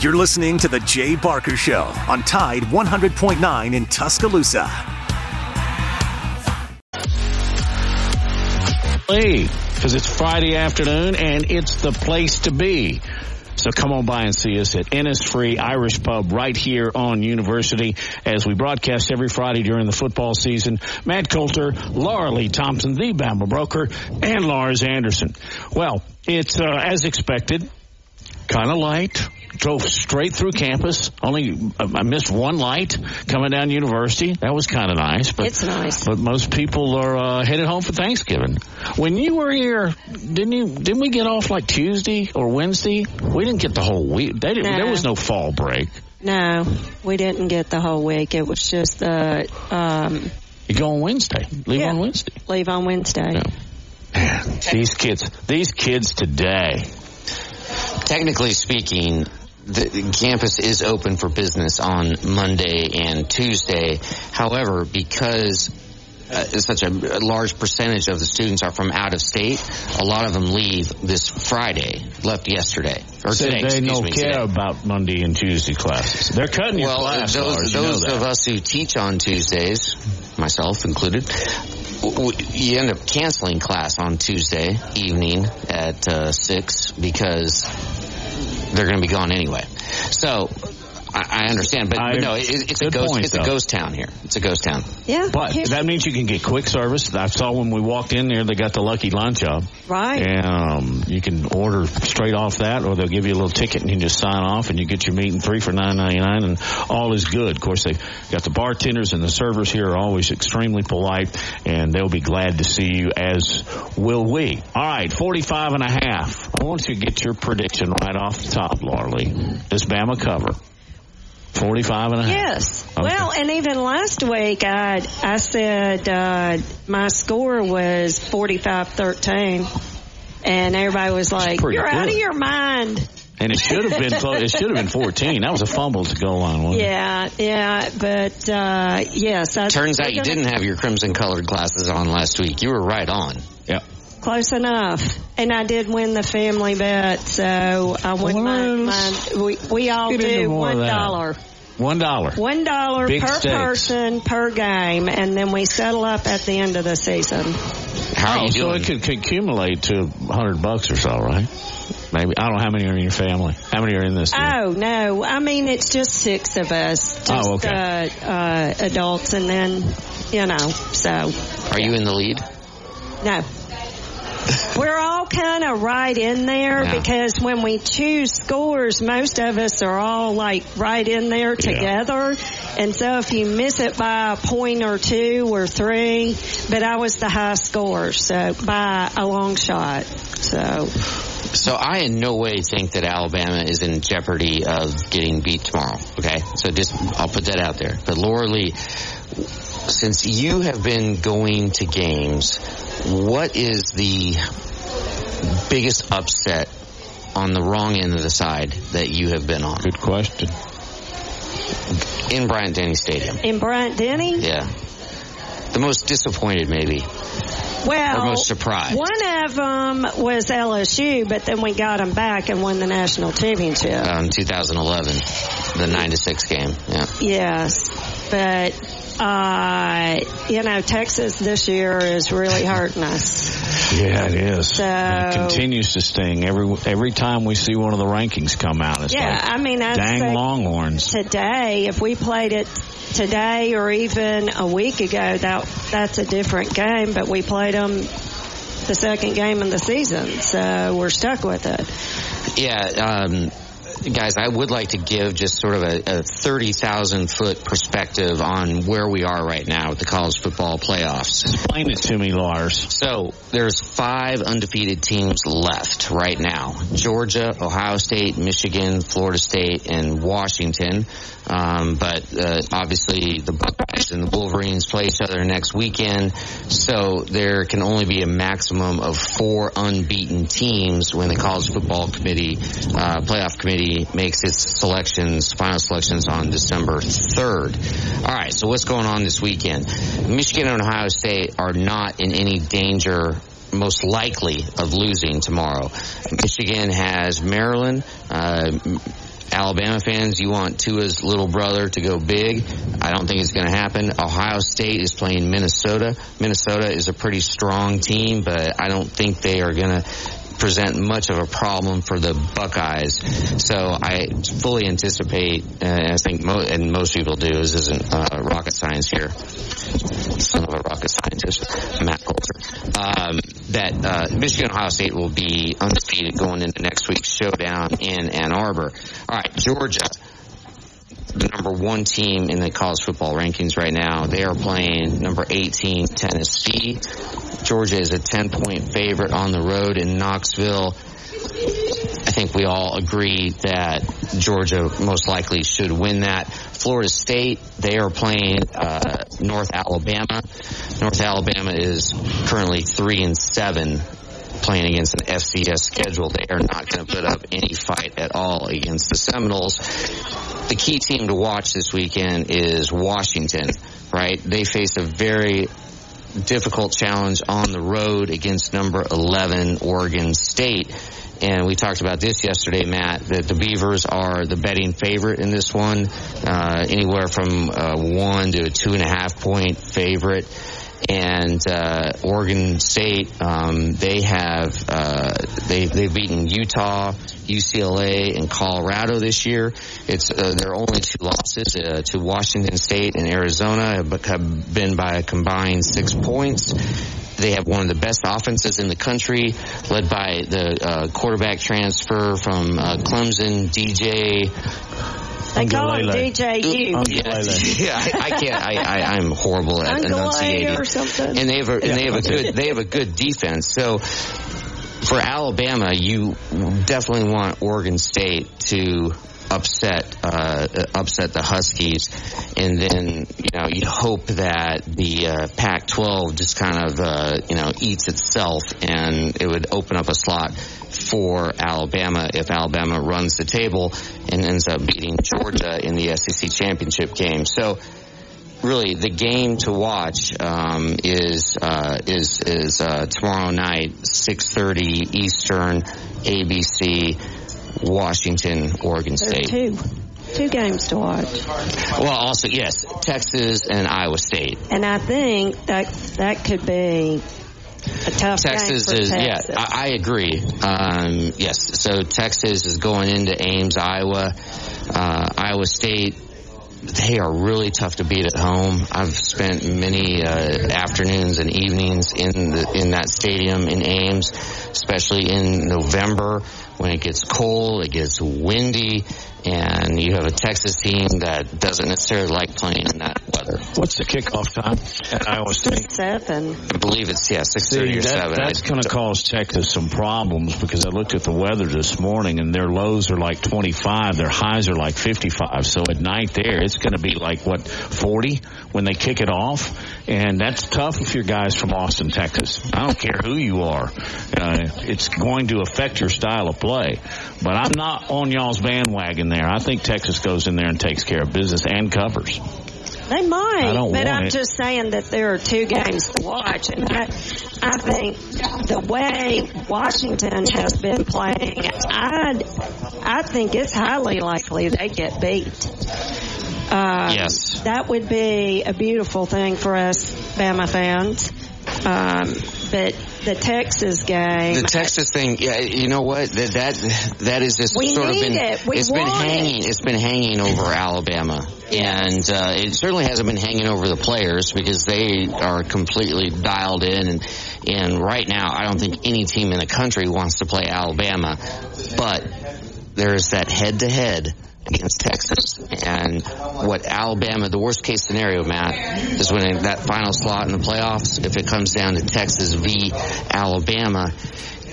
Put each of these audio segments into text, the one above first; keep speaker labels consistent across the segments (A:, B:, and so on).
A: You're listening to The Jay Barker Show on Tide 100.9 in Tuscaloosa.
B: Because it's Friday afternoon and it's the place to be. So come on by and see us at Innisfree Irish Pub right here on University as we broadcast every Friday during the football season. Matt Coulter, Laura Lee Thompson, the Bama Broker, and Lars Anderson. Well, it's uh, as expected, kind of light, drove straight through campus. Only I missed one light coming down University. That was kind of nice. But
C: it's nice.
B: But most people are uh, headed home for Thanksgiving. When you were here, didn't you? Didn't we get off like Tuesday or Wednesday? We didn't get the whole week. They didn't,
C: No.
B: There was no fall break.
C: No, we didn't get the whole week. It was just the um,
B: You go on Wednesday. Leave
C: Yeah.
B: on Wednesday.
C: leave on Wednesday.
B: Yeah. Man, these kids, these kids today.
D: Technically speaking, the campus is open for business on Monday and Tuesday. However, because uh, such a, a large percentage of the students are from out of state, a lot of them leave this Friday, left yesterday or
B: Said
D: today.
B: they don't
D: me,
B: care
D: today.
B: about Monday and Tuesday classes. They're cutting your
D: Well,
B: class.
D: those,
B: you know
D: those of us who teach on Tuesdays, myself included, you end up canceling class on Tuesday evening at uh, six because they're going to be gone anyway. So I, I understand, but,
B: I-
D: but no, it, it's a ghost.
B: point,
D: it's a ghost town here. It's a ghost town.
C: Yeah,
B: But
C: here-
B: that means you can get quick service. I saw when we walked in there, they got the Lucky Lunch up.
C: right.
B: And um, you can order straight off that, or they'll give you a little ticket and you just sign off, and you get your meat and three for nine ninety nine, and all is good. Of course, they got the bartenders and the servers here are always extremely polite, and they'll be glad to see you, as will we. All right, forty five and a half. I want you to get your prediction right off the top, Laura Lee. Does Bama cover? 45 and a half.
C: Yes.
B: Okay.
C: Well, and even last week, I I said uh, my score was forty five thirteen, and everybody was like, "You're out of your mind."
B: And it should have been close. It should have been 14. That was a fumble to go on. wasn't it?
C: Yeah, yeah, but uh, yes, I,
D: Turns out you
C: gonna-
D: didn't have your crimson colored glasses on last week. You were right on.
B: Yep.
C: Close enough. And I did win the family bet, so I won my, my we, we all
B: get
C: do one
B: One dollar.
C: One dollar per
B: stakes.
C: person per game and then we settle up at the end of the season.
D: How
B: Oh, so it could, could accumulate to 100 bucks or so, right? Maybe. I don't know how many are in your family. How many are in this? deal?
C: Oh no, I mean it's just six of us, just
B: Oh, okay.
C: uh, uh, adults, and then you know, so
D: Are you in the lead?
C: no. We're all kind of right in there
D: Yeah.
C: because when we choose scores, most of us are all like right in there together. And so if you miss it by a point or two or three, but I was the high score, so by a long shot. So
D: So I in no way think that Alabama is in jeopardy of getting beat tomorrow. Okay, so just I'll put that out there. But Laura Lee, since you have been going to games, what is the biggest upset on the wrong end of the side that you have been on
B: Good question.
D: in Bryant Denny Stadium?
C: in Bryant Denny,
D: Yeah, the most disappointed maybe.
C: well,
D: Or most surprised.
C: one of them was LSU, but then we got them back and won the national championship.
D: Uh, in 2011, the nine to six game. Yeah.
C: Yes, but uh, you know, Texas this year is really hurting us.
B: Yeah, it is.
C: So-
B: it continues to sting every every time we see one of the rankings come out. It's
C: Yeah,
B: like,
C: I mean, I'd
B: dang
C: say
B: Longhorns.
C: today, if we played it today or even a week ago, that that's a different game. But we played them the second game of the season, so we're stuck with it.
D: Yeah, um, guys, I would like to give just sort of a, a 30,000 foot perspective on where we are right now with the college football playoffs.
B: Explain it to me, Lars.
D: So there's five undefeated teams left right now. Georgia, Ohio State, Michigan, Florida State, and Washington. Um, but uh, obviously the Buckeyes and the Wolverines play each other next weekend. So there can only be a maximum of four unbeaten teams when the college football committee, uh, playoff committee makes its selections, final selections on December 3rd. All right. So what's going on this weekend? Michigan and Ohio State are not in any danger most likely of losing tomorrow. Michigan has Maryland, uh, Alabama fans, you want Tua's little brother to go big. I don't think it's going to happen. Ohio State is playing Minnesota. Minnesota is a pretty strong team, but I don't think they are going to present much of a problem for the Buckeyes. So I fully anticipate, and I think mo- and most people do, this isn't uh, rocket science here. Son of a rocket scientist, Matt Coulter. Um, that uh, Michigan Ohio State will be undefeated going into next week's showdown in Ann Arbor. All right, Georgia the number one team in the college football rankings right now. They are playing number 18 Tennessee. Georgia is a 10 point favorite on the road in Knoxville. I think we all agree that Georgia most likely should win that. Florida State, they are playing uh, North Alabama. North Alabama is currently three and seven playing against an FCS schedule. They are not going to put up any fight at all against the Seminoles. The key team to watch this weekend is Washington, right? They face a very difficult challenge on the road against number 11 Oregon State. And we talked about this yesterday, Matt, that the Beavers are the betting favorite in this one, uh, anywhere from uh, one to a two and a half point favorite and uh, Oregon State. Um, they have uh, they they've beaten Utah, UCLA, and Colorado this year. It's uh, their only two losses uh, to Washington State and Arizona but have been by a combined six points. They have one of the best offenses in the country, led by the uh, quarterback transfer from uh, Clemson, DJ
C: they call him DJU.
D: Yes. yeah, I, I can't. I, I I'm horrible at enunciating.
C: Or something.
D: And they have a, and they have a good they have a good defense. So for Alabama, you definitely want Oregon State to upset uh, upset the Huskies, and then you know you hope that the uh, Pac-12 just kind of uh, you know eats itself, and it would open up a slot for Alabama if Alabama runs the table and ends up beating Georgia in the SEC championship game. So really the game to watch um, is uh, is is uh, tomorrow night, six thirty Eastern, ABC, Washington, Oregon State.
C: Two. Two games to watch.
D: Well, also yes, Texas and Iowa State.
C: And I think that that could be a tough
D: Texas
C: is
D: Texas. yeah. I, I agree. Um, yes, so Texas is going into Ames, Iowa. Uh, Iowa State they are really tough to beat at home. I've spent many uh, afternoons and evenings in the, in that stadium in Ames, especially in November when it gets cold, it gets windy, and you have a Texas team that doesn't necessarily like playing in that weather.
B: What's the kickoff time at Iowa State?
C: Seven.
D: I believe it's yeah six thirty or
B: that,
D: seven.
B: That's going to cause Texas some problems because I looked at the weather this morning and their lows are like twenty five, their highs are like fifty five. So at night there, it's going to be like what forty when they kick it off, and that's tough if you're guys from Austin, Texas. I don't care who you are, uh, it's going to affect your style of play. But I'm not on y'all's bandwagon there. I think Texas goes in there and takes care of business and covers.
C: They might, but I'm
B: it.
C: just saying that there are two games to watch, and I, I think the way Washington has been playing, I, I think it's highly likely they get beat.
D: Uh, yes,
C: that would be a beautiful thing for us Bama fans. Um, but the Texas game.
D: The Texas thing, yeah, you know what? That that, that is just
C: we
D: sort of been
C: it.
D: Has been hanging.
C: It.
D: has been hanging over Alabama, and uh, it certainly hasn't been hanging over the players because they are completely dialed in. And and right now, I don't think any team in the country wants to play Alabama, but there's that head to head against Texas. And what Alabama, the worst case scenario, Matt, is when that final slot in the playoffs, if it comes down to Texas v. Alabama,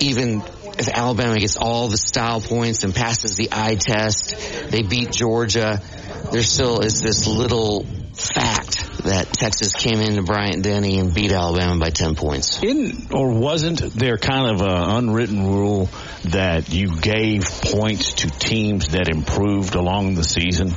D: even if Alabama gets all the style points and passes the eye test, they beat Georgia, there still is this little fact that Texas came into Bryant Denny and beat Alabama by 10 points.
B: In or wasn't there kind of an unwritten rule that you gave points to teams that improved along the season?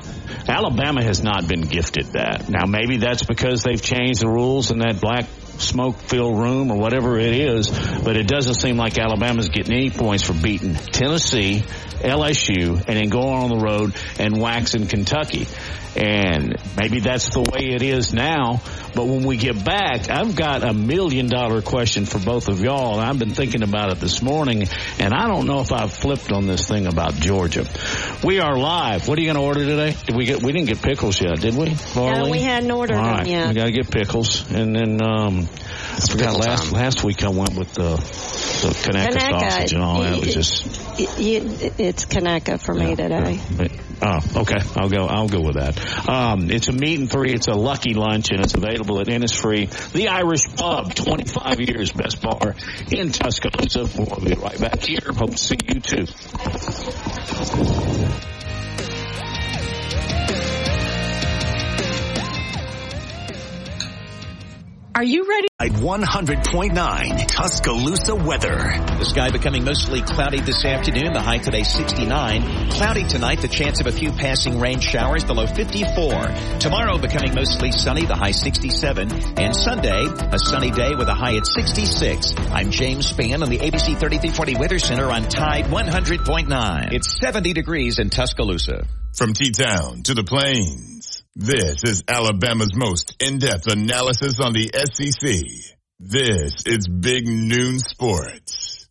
B: Alabama has not been gifted that. Now maybe that's because they've changed the rules and that black smoke-filled room or whatever it is, but it doesn't seem like Alabama's getting any points for beating Tennessee, LSU, and then going on the road and waxing Kentucky. And maybe that's the way it is now. But when we get back, I've got a million dollar question for both of y'all. I've been thinking about it this morning, and I don't know if I've flipped on this thing about Georgia. We are live. What are you going to order today? Did we get? We didn't get pickles yet, did we?
C: No, we hadn't ordered
B: All right.
C: them yet.
B: We got to get pickles, and then um, I forgot last
D: time.
B: last week I went with the the Conecuh
C: Conecuh.
B: sausage and all that. It was just
C: Y- y- It's Conecuh for me today.
B: Oh, okay. I'll go. I'll go with that. Um, it's a meat and three. It's a lucky lunch, and it's available at Innisfree, the Irish Pub. Twenty-five years, best bar in Tuscaloosa. We'll be right back here. Hope to see you too.
E: Are you ready?
A: At 100.9 Tuscaloosa weather.
F: The sky becoming mostly cloudy this afternoon. The high today 69. Cloudy tonight. The chance of a few passing rain showers. The low 54. Tomorrow becoming mostly sunny. The high 67. And Sunday, a sunny day with a high at 66. I'm James Spann on the ABC 3340 Weather Center on Tide 100.9. It's 70 degrees in Tuscaloosa.
G: From T-Town to the plains, this is Alabama's most in-depth analysis on the SEC. This is Big Noon Sports.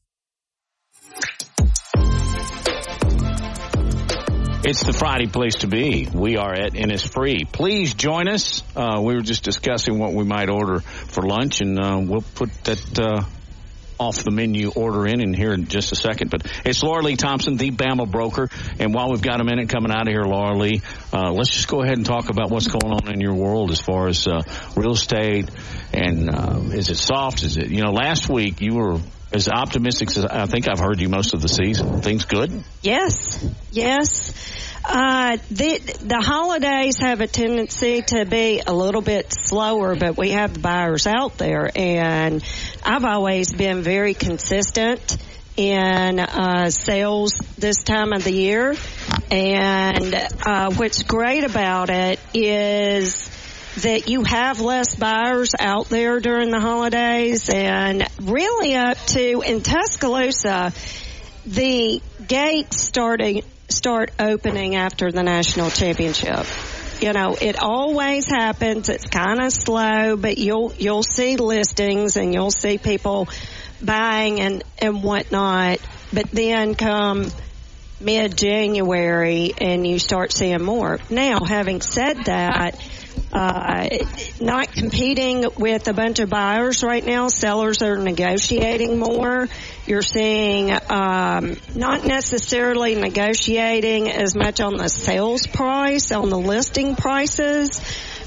B: It's the Friday place to be. We are at Innisfree. Please join us. Uh, we were just discussing what we might order for lunch, and uh, we'll put that uh, off the menu order in in here in just a second. But it's Laura Lee Thompson, the Bama broker. And while we've got a minute coming out of here, Laura Lee, uh, let's just go ahead and talk about what's going on in your world as far as uh, real estate. And uh, is it soft? Is it, you know, last week you were as optimistic as I think I've heard you most of the season. Things good?
C: Yes, yes. Uh, the the holidays have a tendency to be a little bit slower, but we have buyers out there, and I've always been very consistent in uh, sales this time of the year. And uh, what's great about it is that you have less buyers out there during the holidays, and really up to in Tuscaloosa the gates starting start opening after the national championship. You know, it always happens. It's kind of slow, but you'll you'll see listings and you'll see people buying and and whatnot. But then come mid January and you start seeing more. Now, having said that, uh, not competing with a bunch of buyers right now. Sellers are negotiating more. You're seeing um, not necessarily negotiating as much on the sales price, on the listing prices,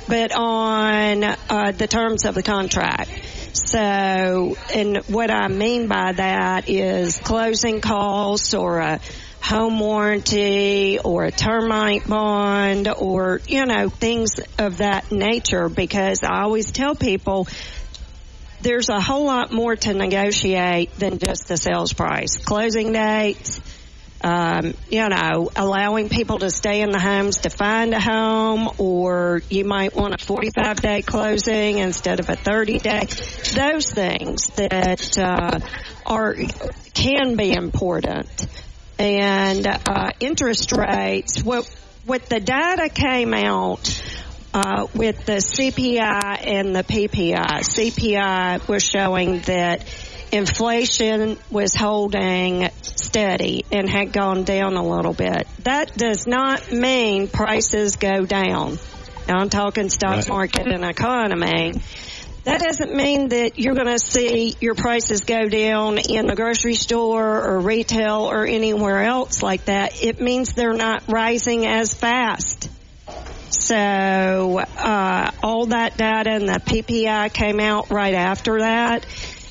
C: but on uh, the terms of the contract. So, and what I mean by that is closing costs or a home warranty or a termite bond or, you know, things of that nature because I always tell people there's a whole lot more to negotiate than just the sales price. Closing dates, um, you know, allowing people to stay in the homes to find a home, or you might want a 45 day closing instead of a 30 day. Those things that uh, are can be important. And uh, interest rates. What what the data came out uh, with the CPI and the PPI. CPI was showing that inflation was holding steady and had gone down a little bit. That does not mean prices go down. Now I'm talking stock
B: Right.
C: market and economy. That doesn't mean that you're going to see your prices go down in the grocery store or retail or anywhere else like that. It means they're not rising as fast. So uh, all that data and the PPI came out right after that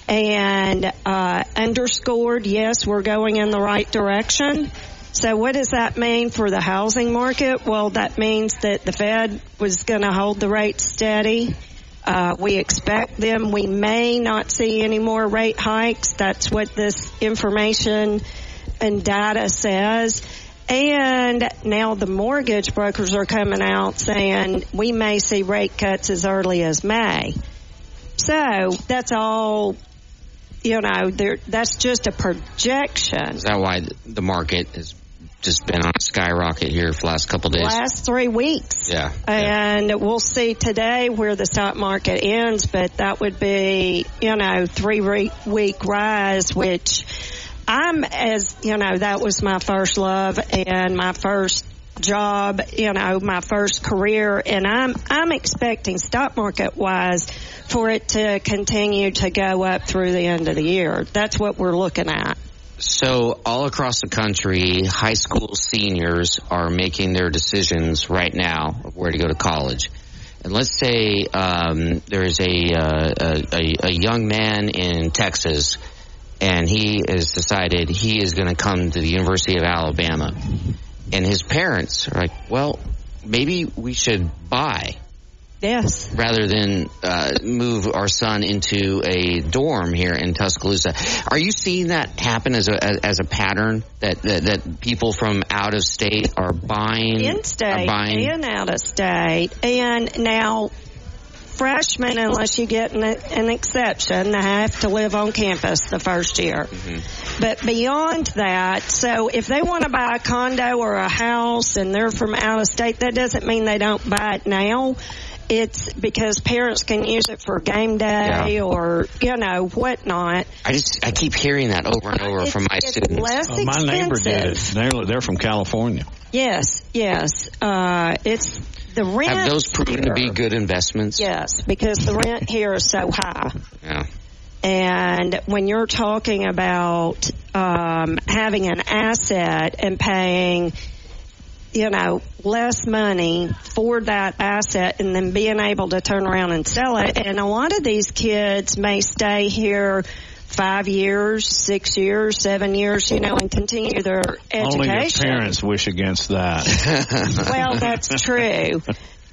C: and uh, underscored, yes, we're going in the right direction. So what does that mean for the housing market? Well, that means that the Fed was going to hold the rate steady. Uh, we expect them. We may not see any more rate hikes. That's what this information and data says. And now the mortgage brokers are coming out saying we may see rate cuts as early as May. So that's all. You know. That's just a projection.
D: Is that why the market has just been on a skyrocket here for the last couple days?
C: Last three weeks.
D: Yeah.
C: And we'll see today where the stock market ends, but that would be, you know, three re- week rise, which I'm as, you know, that was my first love and my first job, you know, my first career and I'm I'm expecting stock market wise for it to continue to go up through the end of the year. That's what we're looking at.
D: So all across the country, high school seniors are making their decisions right now of where to go to college. And let's say um, there's a, uh, a, a young man in Texas, and he has decided he is going to come to the University of Alabama, and his parents are like, "Well, maybe we should buy."
C: Yes.
D: Rather than uh, move our son into a dorm here in Tuscaloosa, are you seeing that happen as a as a pattern that that, that people from out of state are buying
C: in state
D: buying?
C: and out of state, and now freshmen, unless you get an, an, exception, they have to live on campus the first year. Mm-hmm. But beyond that, so if they want to buy a condo or a house and they're from out of state, that doesn't mean they don't buy it now it's because parents can use it for game day yeah. or you know whatnot.
D: I just I keep hearing that over and over
C: it's,
D: from my students.
C: Less
B: oh, my neighbor did it. They're they're from California.
C: Yes, yes. Uh, it's the rent.
D: Have those proven here, to be good investments?
C: Yes, because the rent here is so high.
D: Yeah.
C: And when you're talking about um, having an asset and paying you know, less money for that asset and then being able to turn around and sell it. And a lot of these kids may stay here five years, six years, seven years, you know, and continue their education.
B: Only your parents wish against that.
C: well, that's true.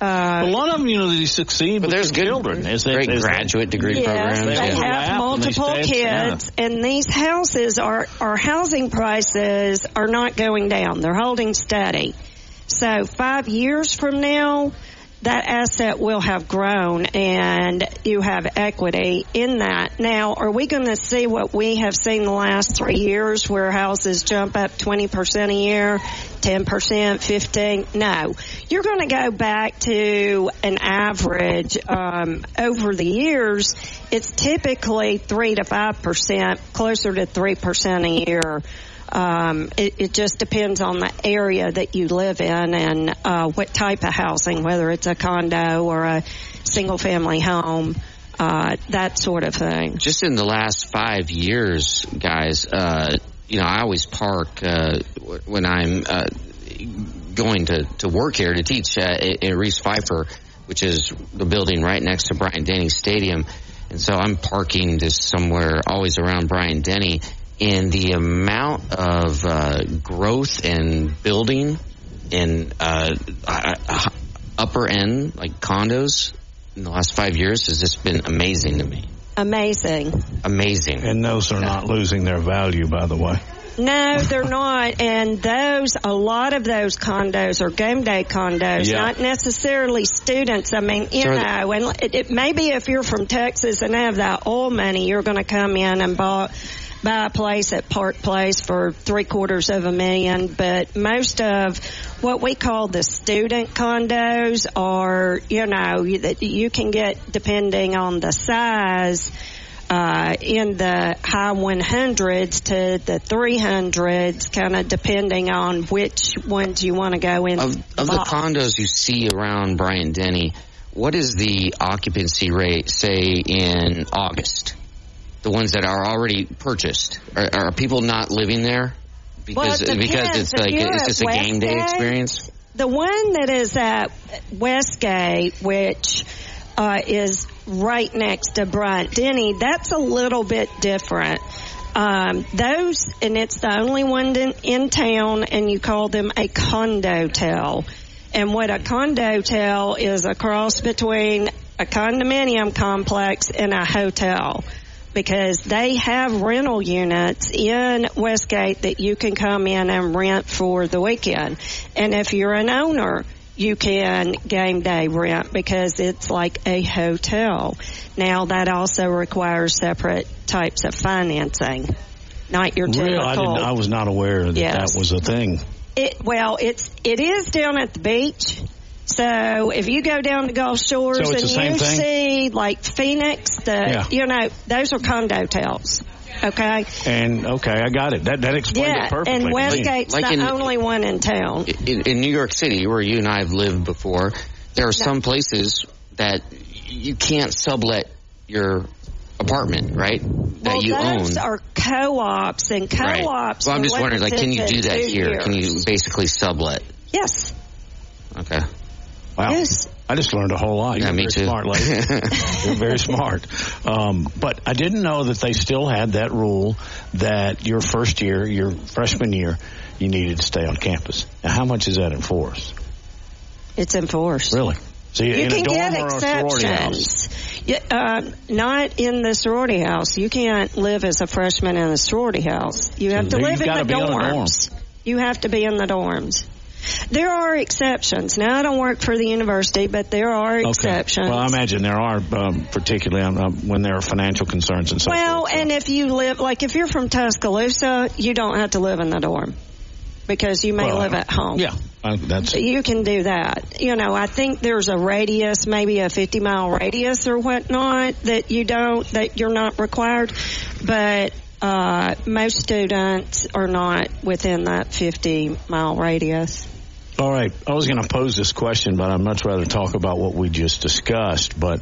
C: Uh,
B: a lot of them, you know, they succeed but
D: there's good,
B: children.
D: Is great
B: is
D: graduate degree
C: yes,
D: programs.
C: They
B: yeah.
C: have multiple
B: kids,
C: yeah. and these houses are, our housing prices are not going down. They're holding steady. So five years from now, that asset will have grown and you have equity in that. Now, are we going to see what we have seen the last three years where houses jump up 20% a year, 10%, 15? No. You're going to go back to an average, um, over the years. It's typically three to 5%, closer to 3% a year. Um, it, it, just depends on the area that you live in and uh, what type of housing, whether it's a condo or a single family home. Uh, that sort of thing.
D: Just in the last five years, guys, uh, you know, I always park uh, when I'm uh, going to, to work here to teach uh, at Reese Phifer, which is the building right next to Bryant Denny Stadium. And so I'm parking just somewhere always around Bryant Denny in the amount of uh, growth and building in uh, uh, upper end like condos in the last five years has just been amazing to me.
C: Amazing.
D: Amazing.
B: And those are not losing their value, by the way.
C: No, they're not. And those, a lot of those condos are game day condos, yeah. not necessarily students. I mean, you sure. know, and it, it, maybe if you're from Texas and have that oil money, you're going to come in and buy buy a place at Park Place for three quarters of a million, but most of what we call the student condos are, you know, that you can get depending on the size. Uh, in the high 100s to the 300s, kind of depending on which ones you want to go in.
D: Of, of the condos you see around Bryant Denny, what is the occupancy rate, say, in August? The ones that are already purchased? Are, are people not living there because
C: well, it
D: because it's like it's just a game day experience?
C: The one that is at Westgate, which uh, is right next to Bryant Denny, that's a little bit different. Um, those, and it's the only one in, in town, and you call them a condotel. And what a condotel is a cross between a condominium complex and a hotel because they have rental units in Westgate that you can come in and rent for the weekend. And if you're an owner, you can game day rent because it's like a hotel. Now that also requires separate types of financing, not your typical.
B: Really, I, didn't, I was not aware that
C: Yes.
B: that was a thing.
C: It well, it's it is down at the beach. So if you go down to Gulf Shores
B: So
C: and you
B: thing?
C: see like Phoenix, the
B: Yeah.
C: you know those are condo hotels. Okay.
B: And okay, I got it. That that explained
C: Yeah,
B: it perfectly.
C: and. Westgate's
D: Like
C: the
D: in-
C: only one in town.
D: in, in New York City, where you and I have lived before, there are some places that you can't sublet your apartment, right? That
C: well,
D: you
C: those
D: own.
C: are co-ops, and co-ops. Right.
D: Well, I'm just wondering, like, can you do that
C: to two
D: here? Can you basically sublet?
C: Yes.
D: Okay.
B: Wow.
C: Yes.
B: I just learned a whole lot.
D: Yeah,
B: You're
D: me
B: very
D: too.
B: smart lady. You're very smart. Um, but I didn't know that they still had that rule that your first year, your freshman year, you needed to stay on campus. Now, how much is that enforced?
C: It's enforced.
B: Really? So you,
C: You can get
B: or a sorority house?
C: exceptions. Yeah, uh, not in the sorority house. You can't live as a freshman in a sorority house. You have to live in the
B: be on a dorm.
C: dorms. You have to be in the dorms. There are exceptions. Now, I don't work for the university, but there are exceptions.
B: Well, I imagine there are, um, particularly um, um, when there are financial concerns and so
C: Well,
B: forth. so.
C: and if you live, like if you're from Tuscaloosa, you don't have to live in the dorm because you may
B: Well,
C: live at home.
B: Yeah, I, that's
C: You can do that. You know, I think there's a radius, maybe a 50 mile radius or whatnot that you don't, that you're not required. But, uh, most students are not within that 50 mile radius.
B: All right. I was going to pose this question, but I'd much rather talk about what we just discussed. But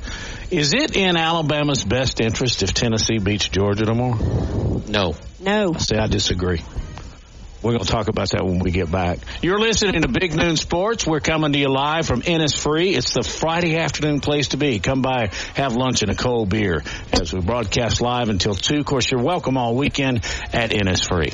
B: is it in Alabama's best interest if Tennessee beats Georgia tomorrow?
D: No.
C: No.
B: See, I disagree. We're going to talk about that when we get back. You're listening to Big Noon Sports. We're coming to you live from Innisfree. It's the Friday afternoon place to be. Come by, have lunch and a cold beer as we broadcast live until 2. Of course, you're welcome all weekend at Innisfree.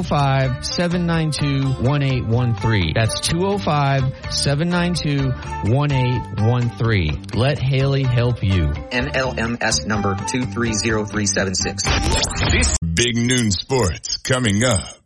E: oh 205-792-1813. That's 205-792-1813. Let Haley help you.
H: NMLS number 230376.
G: Big Noon Sports coming up.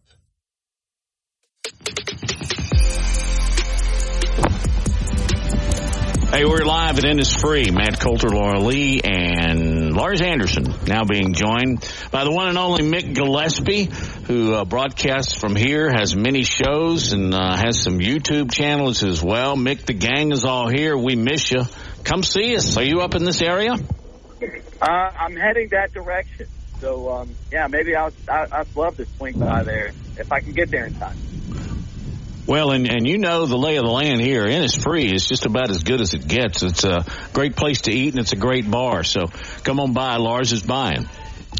B: Hey, we're live at Innisfree. Matt Coulter, Laura Lee, and Lars Anderson now being joined by the one and only Mick Gillespie, who uh, broadcasts from here, has many shows, and uh, has some YouTube channels as well. Mick, the gang is all here. We miss you. Come see us. Are you up in this area?
I: Uh, I'm heading that direction. So, um, yeah, maybe I'll, I, I'd love to swing by there if I can get there in time.
B: Well, and, and you know the lay of the land here. Innisfree is just about as good as it gets. It's a great place to eat, and it's a great bar. So come on by. Lars is buying.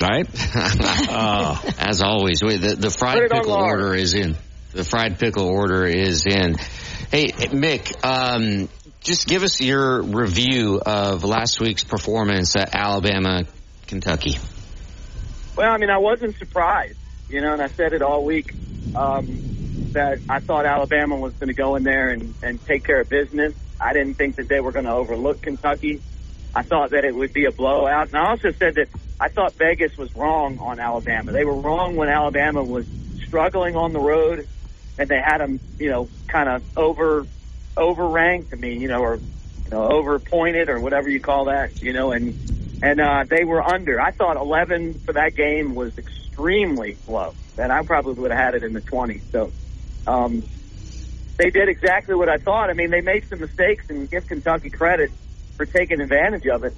B: All right? Uh,
D: As always, wait, the, the fried
I: Put on
D: pickle order is in. The fried pickle order is in. Hey, Mick, um, just give us your review of last week's performance at Alabama, Kentucky.
I: Well, I mean, I wasn't surprised, you know, and I said it all week um, that I thought Alabama was going to go in there and, and take care of business. I didn't think that they were going to overlook Kentucky. I thought that it would be a blowout. And I also said that I thought Vegas was wrong on Alabama. They were wrong when Alabama was struggling on the road and they had them, you know, kind of over, overranked. I mean, you know, or, you know, overpointed or whatever you call that, you know, and, and, uh, they were under. I thought 11 for that game was extremely low and I probably would have had it in the 20s. So, um, they did exactly what I thought. I mean, they made some mistakes and give Kentucky credit for taking advantage of it.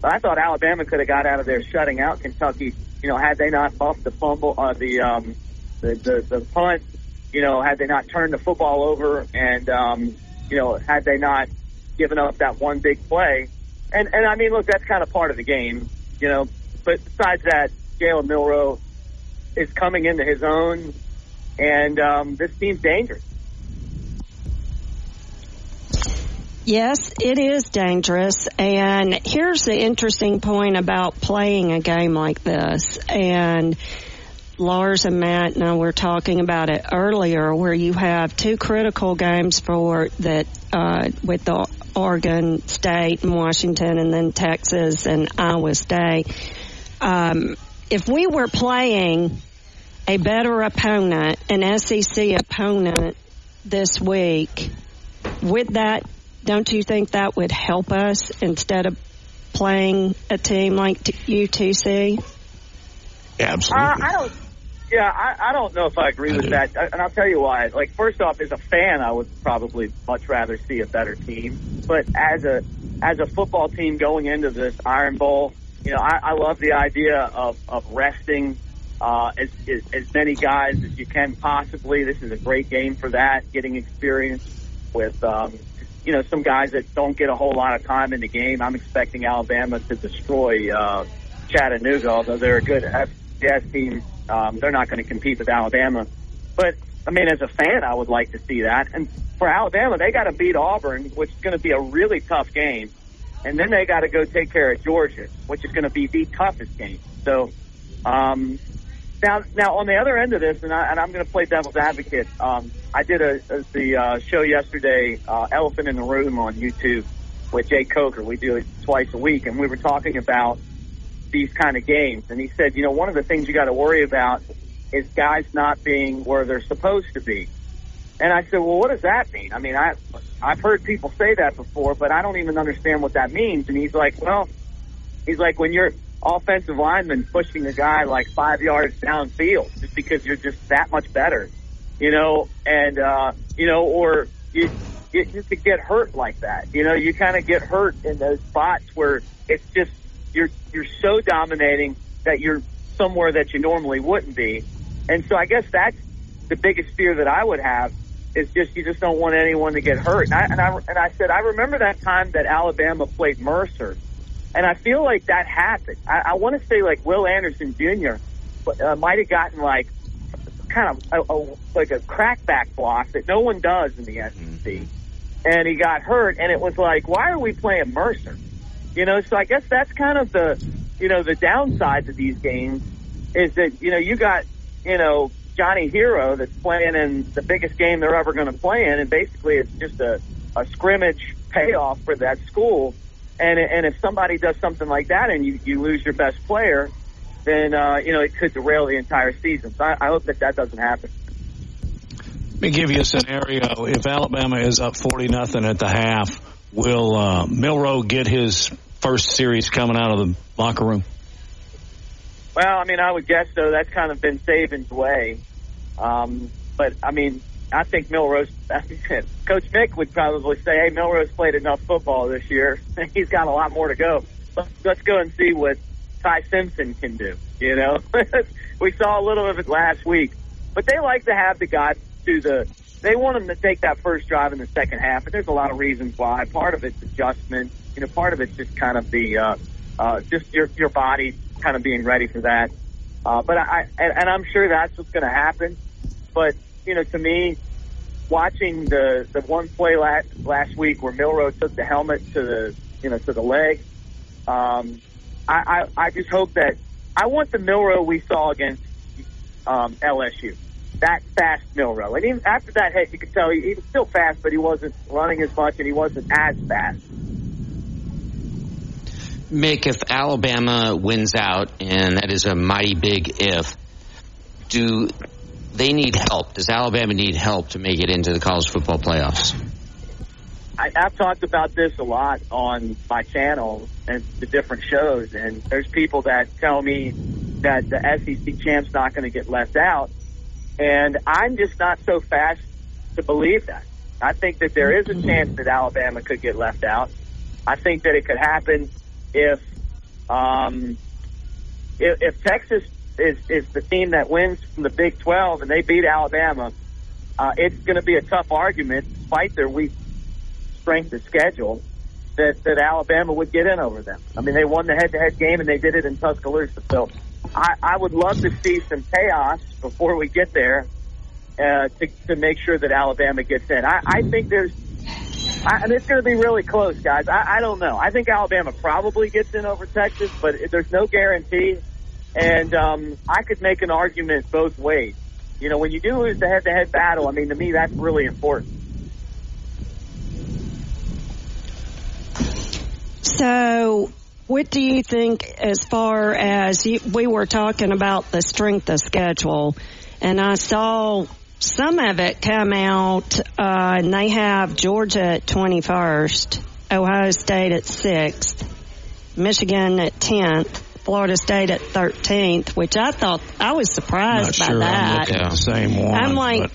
I: But I thought Alabama could have got out of there shutting out Kentucky. You know, had they not buffed the fumble, uh, the, um, the, the, the punt, you know, had they not turned the football over and, um, you know, had they not given up that one big play. and and I mean, look, that's kind of part of the game, you know. But besides that, Jalen Milroe is coming into his own, and um, this team's dangerous.
C: Yes, it is dangerous. And here's the interesting point about playing a game like this. And Lars and Matt and I were talking about it earlier, where you have two critical games for that uh, with the Oregon State and Washington, and then Texas and Iowa State. Um, if we were playing a better opponent, an SEC opponent this week, with that, don't you think that would help us instead of playing a team like UTC?
B: Absolutely.
I: Uh, I don't. Yeah, I, I don't know if I agree
B: I
I: with
B: do.
I: that, and I'll tell you why. Like, first off, as a fan, I would probably much rather see a better team. But as a as a football team going into this Iron Bowl, you know, I, I love the idea of of resting uh, as, as as many guys as you can possibly. This is a great game for that, getting experience with. Um, you know, some guys that don't get a whole lot of time in the game. I'm expecting Alabama to destroy uh, Chattanooga, although they're a good FCS team. Um, they're not going to compete with Alabama. But, I mean, as a fan, I would like to see that. And for Alabama, they got to beat Auburn, which is going to be a really tough game. And then they got to go take care of Georgia, which is going to be the toughest game. So, um, now, now on the other end of this, and, I, and I'm going to play devil's advocate. Um, I did a, a the uh, show yesterday, uh, Elephant in the Room on YouTube with Jay Coker. We do it twice a week, and we were talking about these kind of games. And he said, you know, one of the things you got to worry about is guys not being where they're supposed to be. And I said, well, what does that mean? I mean, I I've heard people say that before, but I don't even understand what that means. And he's like, well, he's like, when you're offensive lineman pushing a guy like five yards downfield just because you're just that much better, you know, and, uh, you know, or you, you, you could get hurt like that. You know, you kind of get hurt in those spots where it's just, you're, you're so dominating that you're somewhere that you normally wouldn't be. And so I guess that's the biggest fear that I would have is just, you just don't want anyone to get hurt. And I, and I, and I said, I remember that time that Alabama played Mercer and I feel like that happened. I, I want to say like Will Anderson Jr. Uh, might have gotten like kind of a, a, like a crackback block that no one does in the SEC, and he got hurt. And it was like, why are we playing Mercer? You know, so I guess that's kind of the you know the downside to these games is that you know you got you know Johnny Hero that's playing in the biggest game they're ever going to play in, and basically it's just a, a scrimmage payoff for that school. And and if somebody does something like that and you, you lose your best player, then uh, you know it could derail the entire season. So I, I hope that that doesn't happen.
B: Let me give you a scenario. If Alabama is up 40 nothing at the half, will uh, Milroe get his first series coming out of the locker room?
I: Well, I mean, I would guess so. That's kind of been Saban's way. Um, but I mean, I think Milroe's, Coach Mick would probably say, "Hey, Milroe's played enough football this year. He's got a lot more to go. Let's, let's go and see what Ty Simpson can do." You know, we saw a little of it last week, but they like to have the guy do the. They want him to take that first drive in the second half, and there's a lot of reasons why. Part of it's adjustment. You know, part of it's just kind of the uh, uh, just your your body kind of being ready for that. Uh, but I and, and I'm sure that's what's going to happen. But you know, to me, watching the the one play last last week where Milroe took the helmet to the you know to the leg, um, I, I I just hope that I want the Milroe we saw against um, LSU. That fast Milroe, and even after that hit, you could tell he, he was still fast, but he wasn't running as much, and he wasn't as fast.
D: Mick, if Alabama wins out, and that is a mighty big if, do they need help? Does Alabama need help to make it into the college football playoffs?
I: I, I've talked about this a lot on my channel and the different shows, and there's people that tell me that the SEC champ's not going to get left out, and I'm just not so fast to believe that. I think that there is a chance that Alabama could get left out. I think that it could happen if um, if, if Texas is, is the team that wins from the Big 12 and they beat Alabama, uh, it's going to be a tough argument despite their weak strength of schedule. that that Alabama would get in over them. I mean, they won the head-to-head game and they did it in Tuscaloosa. So I, I would love to see some chaos before we get there uh, to to make sure that Alabama gets in. I, I think there's. I, and it's going to be really close, guys. I, I don't know. I think Alabama probably gets in over Texas, but there's no guarantee. And um, I could make an argument both ways. You know, when you do lose the head-to-head battle, I mean, to me, that's really important.
C: So, what do you think as far as you, we were talking about the strength of schedule? And I saw some of it come out, uh, and they have Georgia at 21st, Ohio State at 6th, Michigan at 10th, Florida State at 13th, which I thought I was surprised
B: Not
C: by
B: sure
C: that.
B: I'm looking at the same one.
C: I'm like
B: but-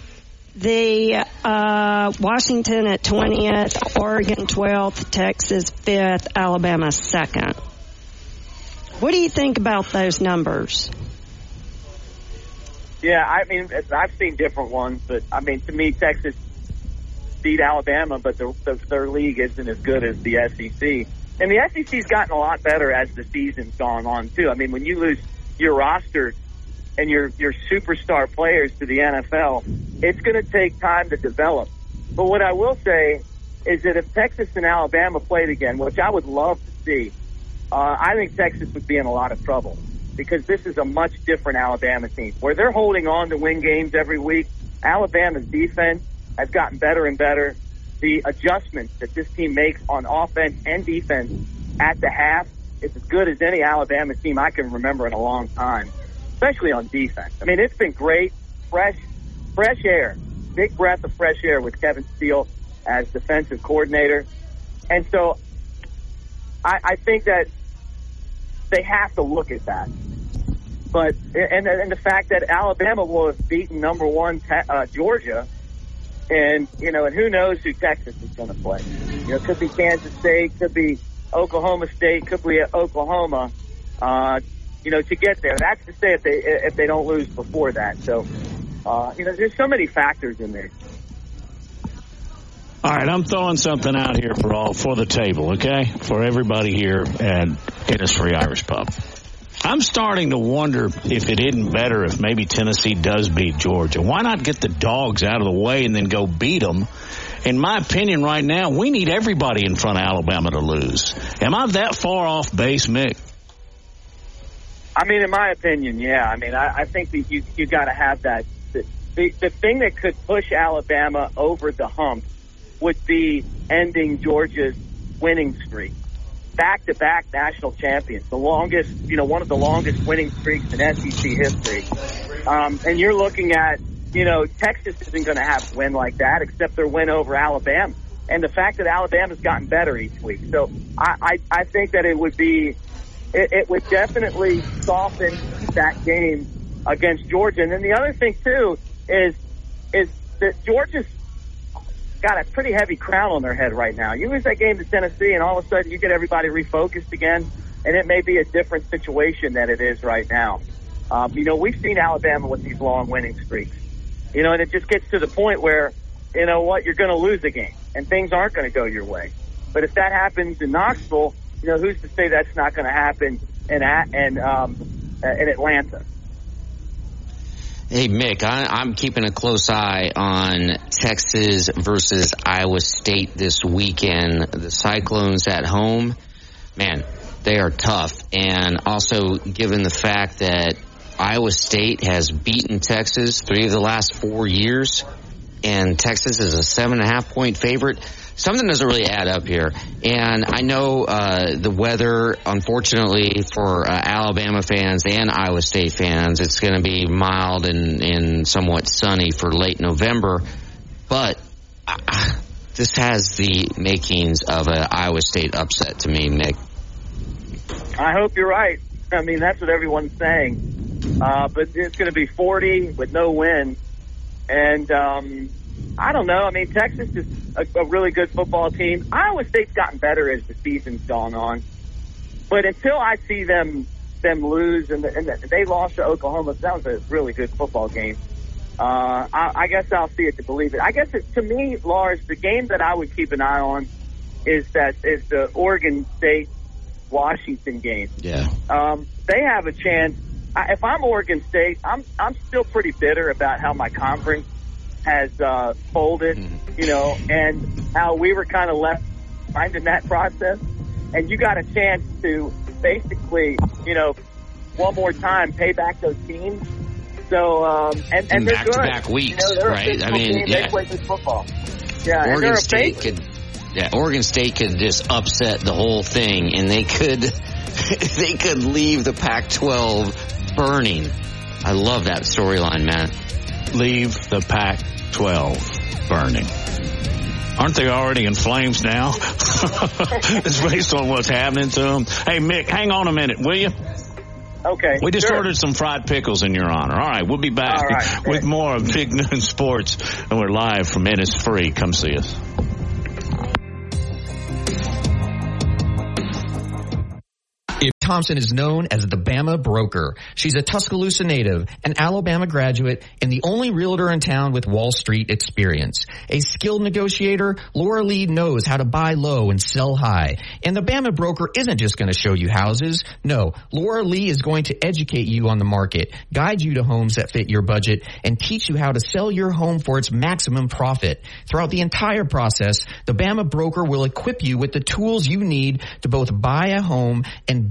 C: the uh, Washington at 20th, Oregon 12th, Texas 5th, Alabama 2nd. What do you think about those numbers?
I: Yeah, I mean, I've seen different ones, but I mean, to me, Texas beat Alabama, but the, the, their league isn't as good as the SEC. And the SEC's gotten a lot better as the season's gone on too. I mean, when you lose your roster and your your superstar players to the NFL, it's going to take time to develop. But what I will say is that if Texas and Alabama played again, which I would love to see, uh, I think Texas would be in a lot of trouble because this is a much different Alabama team where they're holding on to win games every week. Alabama's defense has gotten better and better. The adjustments that this team makes on offense and defense at the half is as good as any Alabama team I can remember in a long time, especially on defense. I mean, it's been great, fresh, fresh air, big breath of fresh air with Kevin Steele as defensive coordinator. And so I, I think that they have to look at that. But and and the fact that Alabama will have beaten number one uh, Georgia, and you know, and who knows who Texas is going to play? You know, could be Kansas State, could be Oklahoma State, could be Oklahoma. Uh, you know, to get there. That's to say if they if they don't lose before that. So, uh, you know, there's so many factors in there.
B: All right, I'm throwing something out here for all for the table, okay? For everybody here at Innisfree Irish Pub. I'm starting to wonder if it isn't better if maybe Tennessee does beat Georgia. Why not get the dogs out of the way and then go beat them? In my opinion, right now, we need everybody in front of Alabama to lose. Am I that far off base, Mick?
I: I mean, in my opinion, yeah. I mean, I, I think that you you got to have that. The, the the thing that could push Alabama over the hump would be ending Georgia's winning streak. Back to back national champions, the longest, you know, one of the longest winning streaks in SEC history. Um, and you're looking at, you know, Texas isn't going to have a win like that except their win over Alabama. And the fact that Alabama's gotten better each week. So I, I, I think that it would be, it, it would definitely soften that game against Georgia. And then the other thing too is, is that Georgia's got a pretty heavy crown on their head right now. You lose that game to Tennessee, and all of a sudden you get everybody refocused again, and it may be a different situation than it is right now. Um, you know, we've seen Alabama with these long winning streaks. You know, and it just gets to the point where, you know what, you're going to lose a game, and things aren't going to go your way. But if that happens in Knoxville, you know, who's to say that's not going to happen in in um, in Atlanta?
D: Hey, Mick, I, I'm keeping a close eye on Texas versus Iowa State this weekend. The Cyclones at home, man, they are tough. And also, given the fact that Iowa State has beaten Texas three of the last four years, and Texas is a seven and a half point favorite, something doesn't really add up here. And I know uh, the weather, unfortunately, for uh, Alabama fans and Iowa State fans, it's going to be mild and, and somewhat sunny for late November. But uh, this has the makings of an Iowa State upset to me, Nick.
I: I hope you're right. I mean, that's what everyone's saying. Uh, but it's going to be 40 with no wind. And, um, I don't know. I mean, Texas is a, a really good football team. Iowa State's gotten better as the season's gone on. But until I see them them lose and, the, and the, they lost to Oklahoma, that was a really good football game. Uh, I, I guess I'll see it to believe it. I guess it, to me, Lars, the game that I would keep an eye on is that is the Oregon State Washington game.
D: Yeah.
I: Um, they have a chance. I, if I'm Oregon State, I'm I'm still pretty bitter about how my conference has uh, folded, you know, and how we were kind of left behind in that process. And you got a chance to basically, you know, one more time pay back those teams. So um, and and they're good.
D: Back-to-back weeks,
I: you know,
D: right? I mean, yeah.
I: they play good football. Yeah, and they're
D: Oregon State could, yeah, Oregon State could just upset the whole thing, and they could, they could leave the Pac-12 burning. I love that storyline, man.
B: Leave the Pac-12 burning. Aren't they already in flames now? it's based on what's happening to them. Hey, Mick, hang on a minute, will you?
I: Okay.
B: We just
I: sure.
B: ordered some fried pickles in your honor. All right, we'll be back
I: right,
B: with more of Big Noon Sports, and we're live from Innisfree. Come see us.
E: If Thompson is known as the Bama Broker. She's a Tuscaloosa native, an Alabama graduate, and the only realtor in town with Wall Street experience. A skilled negotiator, Laura Lee knows how to buy low and sell high. And the Bama Broker isn't just going to show you houses. No, Laura Lee is going to educate you on the market, guide you to homes that fit your budget, and teach you how to sell your home for its maximum profit. Throughout the entire process, the Bama Broker will equip you with the tools you need to both buy a home and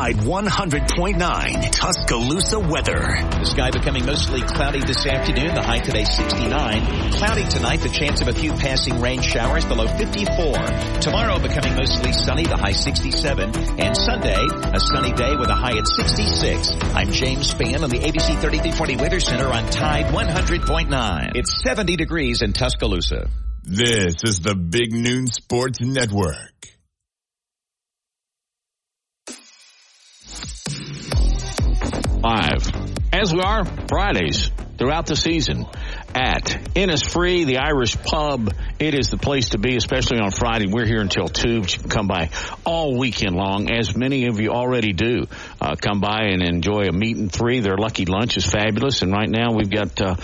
A: Tide 100.9 Tuscaloosa weather.
F: The sky becoming mostly cloudy this afternoon. The high today 69. Cloudy tonight. The chance of a few passing rain showers. The low 54. Tomorrow becoming mostly sunny. The high 67. And Sunday a sunny day with a high at 66. I'm James Spann on the ABC 3340 Weather Center on Tide 100.9. It's 70 degrees in Tuscaloosa.
G: This is the Big Noon Sports Network.
B: Live, as we are Fridays throughout the season at Innisfree, the Irish Pub. It is the place to be, especially on Friday. We're here until 2, but you can come by all weekend long, as many of you already do. Uh, come by and enjoy a meat and three. Their lucky lunch is fabulous, and right now we've got uh,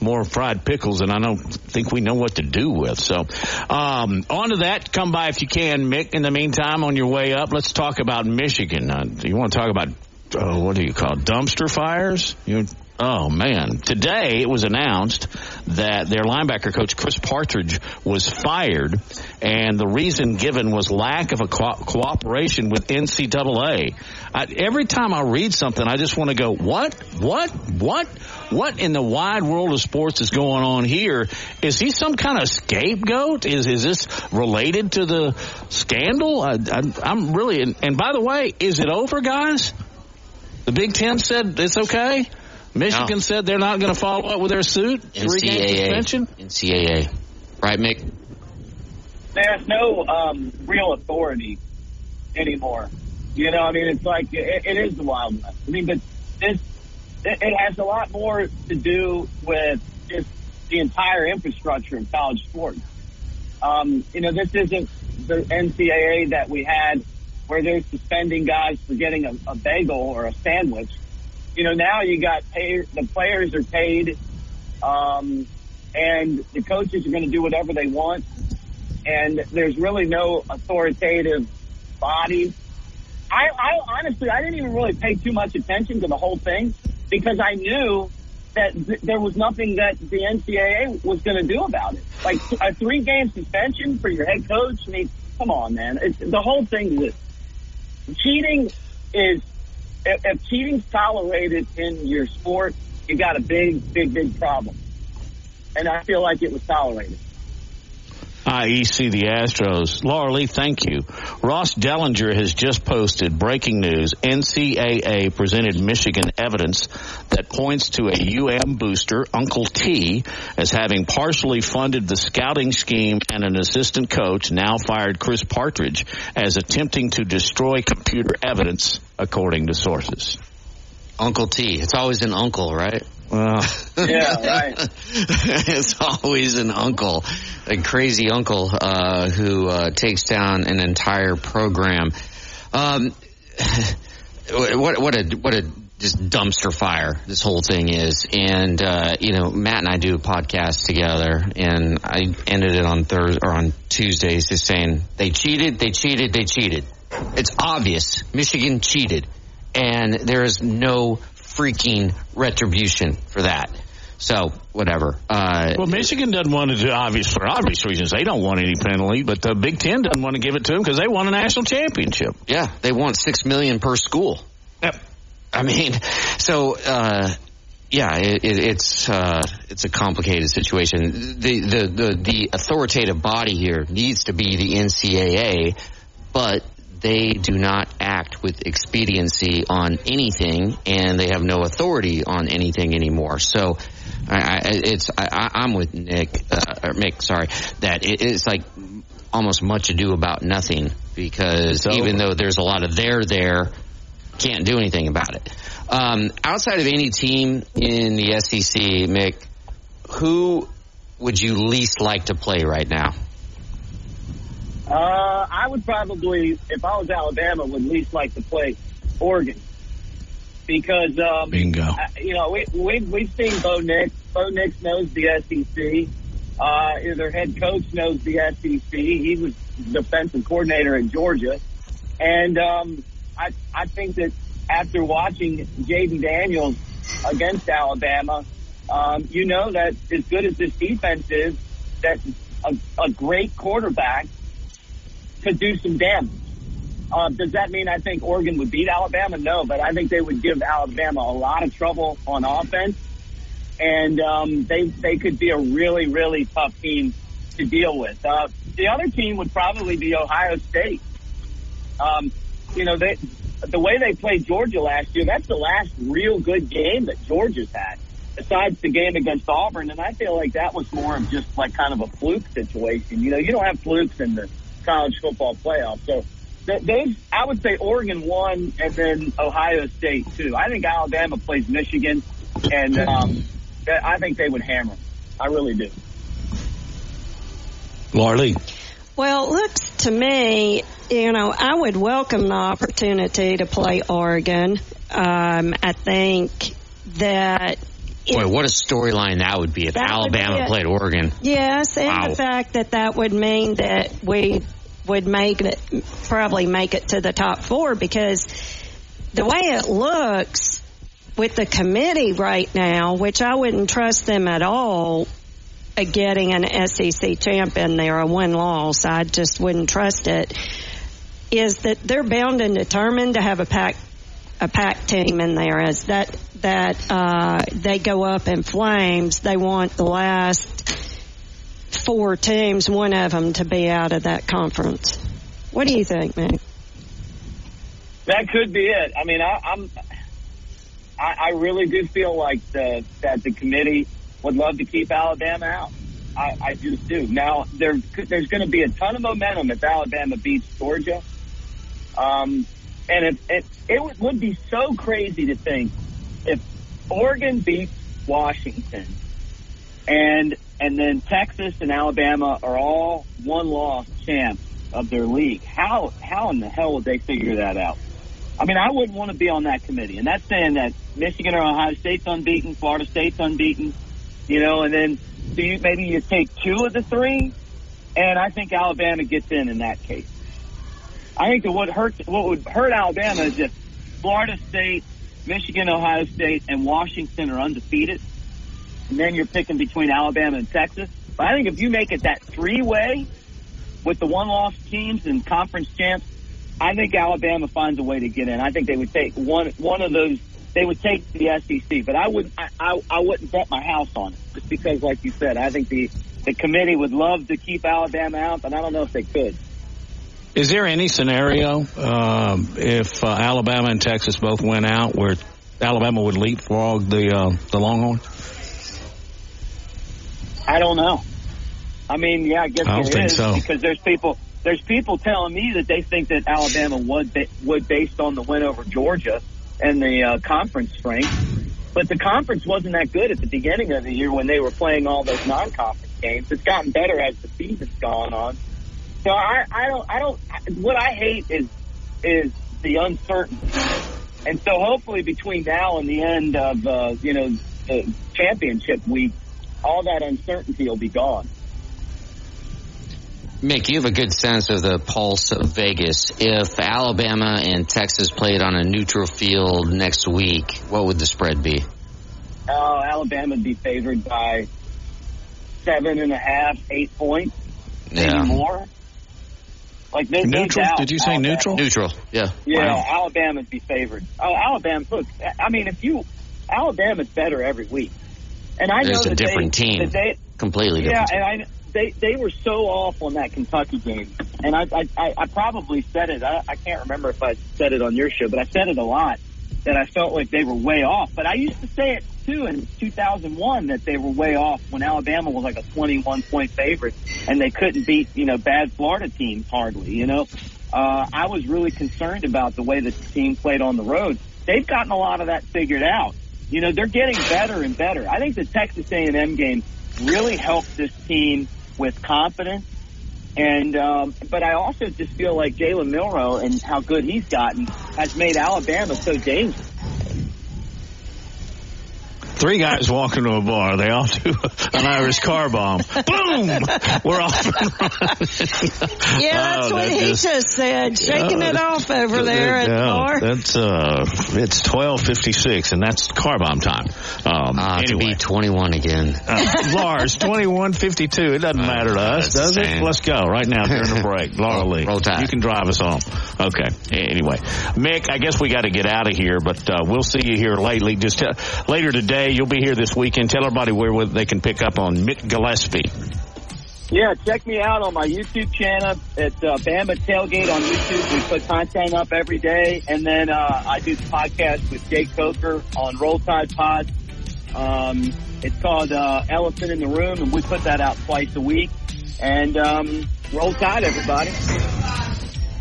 B: more fried pickles than I don't think we know what to do with. So, um, on to that. Come by if you can, Mick. In the meantime, on your way up, let's talk about Michigan. Uh, you want to talk about uh, what do you call it? dumpster fires? You, oh man! Today it was announced that their linebacker coach Chris Partridge was fired, and the reason given was lack of a co- cooperation with NCAA. I, every time I read something, I just want to go, "What? What? What? What in the wide world of sports is going on here? Is he some kind of scapegoat? Is is this related to the scandal? I, I, I'm really. And, and by the way, is it over, guys? The Big Ten said it's okay. Michigan
D: No.
B: said they're not going to follow up with their suit. Three game
D: NCAA.
B: suspension.
D: NCAA. Right, Mick?
I: there's no um, real authority anymore. You know, I mean, it's like it, it is the Wild West. I mean, but this it, it has a lot more to do with just the entire infrastructure of college sports. Um, you know, this isn't the NCAA that we had where they're suspending guys for getting a, a bagel or a sandwich. You know, now you got pay, the players are paid, um, and the coaches are going to do whatever they want and there's really no authoritative body. I, I honestly, I didn't even really pay too much attention to the whole thing because I knew that th- there was nothing that the NCAA was going to do about it. Like a three game suspension for your head coach. I mean, come on, man. It's, the whole thing is cheating is, if, if cheating's tolerated in your sport, you got a big, big, big problem. And I feel like it was tolerated.
B: IEC the Astros. Laura Lee, thank you. Ross Dellenger has just posted breaking news. NCAA presented Michigan evidence that points to a UM booster, Uncle T, as having partially funded the scouting scheme and an assistant coach, now fired Chris Partridge, as attempting to destroy computer evidence, according to sources.
D: Uncle T. It's always an uncle, right?
B: Well,
J: Yeah, right.
D: it's always an uncle, a crazy uncle uh, who uh, takes down an entire program. Um, what what a what a just dumpster fire this whole thing is. And uh, you know, Matt and I do a podcast together, and I ended it on Thursday or on Tuesdays, just saying they cheated, they cheated, they cheated. It's obvious Michigan cheated, and there is no freaking retribution for that. So whatever. Uh,
B: well, Michigan doesn't want to do obvious for obvious reasons. They don't want any penalty, but the Big Ten doesn't want to give it to them because they won a national championship.
D: Yeah, they want six million per school.
B: Yep.
D: I mean, so uh, yeah, it, it, it's uh, it's a complicated situation. The, the the the authoritative body here needs to be the NCAA, but they do not act with expediency on anything, and they have no authority on anything anymore. So, I, I, it's I, I'm with Nick uh, or Mick. Sorry, that it, it's like almost much ado about nothing because even though there's a lot of there there, can't do anything about it. Um, outside of any team in the SEC, Mick, who would you least like to play right now?
J: Uh, I would probably, if I was Alabama, would least like to play Oregon because um,
B: Bingo.
J: I- you know we we we've seen Bo Nix. Bo Nix knows the SEC. Uh, their head coach knows the SEC. He was defensive coordinator in Georgia, and um, I I think that after watching Jayden Daniels against Alabama, um, you know that as good as this defense is, that a, a great quarterback could do some damage. Uh, does that mean I think Oregon would beat Alabama? No, but I think they would give Alabama a lot of trouble on offense, and um, they they could be a really really tough team to deal with. Uh, the other team would probably be Ohio State. Um, you know, they the way they played Georgia last year, that's the last real good game that Georgia's had, besides the game against Auburn. And I feel like that was more of just like kind of a fluke situation. You know, you don't have flukes in the college football playoff. So th- those, I would say Oregon won and then Ohio State too. I think Alabama plays Michigan and, um, I think they would hammer. I really do.
B: Laura
C: Well, it looks to me, you know, I would welcome the opportunity to play Oregon. Um, I think that
D: Boy, what a storyline that would be if
C: That would be
D: Alabama played Oregon.
C: Yes, and
D: Wow.
C: the fact that that would mean that we would make it, probably make it to the top four because the way it looks with the committee right now, which I wouldn't trust them at all, uh, getting an SEC champ in there, a one loss, I just wouldn't trust it. Is that they're bound and determined to have a pack a pack team in there as that that uh, they go up in flames. They want the last four teams, one of them, to be out of that conference. What do you think, man?
J: That could be it. I mean, I, I'm, I, I really do feel like the, that the committee would love to keep Alabama out. I, I just do. Now, there, there's going to be a ton of momentum if Alabama beats Georgia. Um, and it, it, it would be so crazy to think if Oregon beats Washington and, and then Texas and Alabama are all one loss champs of their league. How, how in the hell would they figure that out? I mean, I wouldn't want to be on that committee. And that's saying that Michigan or Ohio State's unbeaten, Florida State's unbeaten, you know, and then do you, maybe you take two of the three, and I think Alabama gets in in that case. I think that what hurts what would hurt Alabama is if Florida State, Michigan, Ohio State, and Washington are undefeated, and then you're picking between Alabama and Texas. But I think if you make it that three way with the one loss teams and conference champs, I think Alabama finds a way to get in. I think they would take one one of those. They would take the SEC, but I would I, I, I wouldn't bet my house on it just because, like you said, I think the the committee would love to keep Alabama out, but I don't know if they could.
B: Is there any scenario um, if uh, Alabama and Texas both went out where Alabama would leapfrog the uh, the Longhorns?
J: I don't know. I mean, yeah, I guess
B: I don't think
J: is,
B: so.
J: because there's people there's people telling me that they think that Alabama would would based on the win over Georgia and the uh, conference strength. But the conference wasn't that good at the beginning of the year when they were playing all those non-conference games. It's gotten better as the season's gone on. So I, I don't, I don't. What I hate is is the uncertainty. And so hopefully between now and the end of uh, you know the championship week, all that uncertainty will be gone.
D: Mick, you have a good sense of the pulse of Vegas. If Alabama and Texas played on a neutral field next week, what would the spread be?
J: Oh, Alabama would be favored by seven and a half, eight points, maybe more. Like there's no
B: Neutral? Did you say
J: Alabama-
B: neutral?
D: Neutral, yeah.
J: Yeah,
B: Wow.
J: Alabama'd be favored. Oh, Alabama. Look, I mean, if you Alabama's better every week, and I know
D: There's a different
J: they,
D: team.
J: They,
D: Completely different.
J: yeah,
D: different.
J: and I they they were so off on that Kentucky game, and I I, I, I probably said it. I, I can't remember if I said it on your show, but I said it a lot that I felt like they were way off. But I used to say it too in 2001 that they were way off when Alabama was like a 21 point favorite and they couldn't beat you know bad Florida teams hardly. You know, uh, I was really concerned about the way the team played on the road. They've gotten a lot of that figured out. You know, they're getting better and better. I think the Texas A&M game really helped this team with confidence. And um, but I also just feel like Jalen Milroe and how good he's gotten has made Alabama so dangerous.
B: Three guys walk into a bar. They all do an Irish car bomb. Boom! We're off and running.
C: Yeah, that's
B: Oh,
C: what
B: that
C: he
B: just-
C: just said. Shaking it off over there at the
B: Yeah,
C: bar.
B: That's uh, it's twelve fifty six, and that's car bomb time. Um,
D: Ah, to be 21 again.
B: uh, Lars twenty one fifty two. It doesn't matter to us, does it? Let's go right now during the break. Laura
D: Roll-
B: Lee,
D: roll tide.
B: you can drive us home. Okay. Anyway, Mick, I guess we got to get out of here, but uh, we'll see you here lately. Just uh, later today, you'll be here this weekend. Tell everybody where they can pick up on Mick Gillespie.
J: Yeah, check me out on my YouTube channel. It's uh, Bama Tailgate on YouTube. We put content up every day, and then uh, I do the podcast with Jake Coker on Roll Tide Pod. Um, it's called uh, Elephant in the Room, and we put that out twice a week. And um, roll tide, everybody.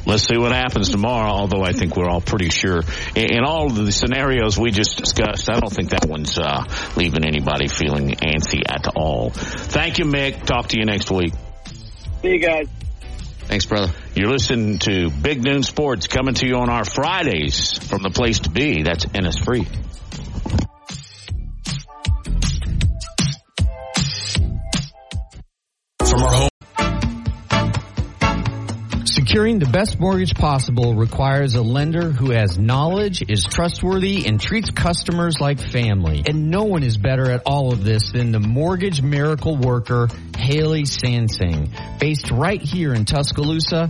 B: Let's see what happens tomorrow, although I think we're all pretty sure. In, in all of the scenarios we just discussed, I don't think that one's uh, leaving anybody feeling antsy at all. Thank you, Mick. Talk to you next week.
J: See you guys.
D: Thanks, brother.
B: You're listening to Big Noon Sports coming to you on our Fridays from the place to be. That's Innisfree.
K: From our home.
E: Securing the best mortgage possible requires a lender who has knowledge, is trustworthy, and treats customers like family. And no one is better at all of this than the mortgage miracle worker, Haley Sansing. Based right here in Tuscaloosa,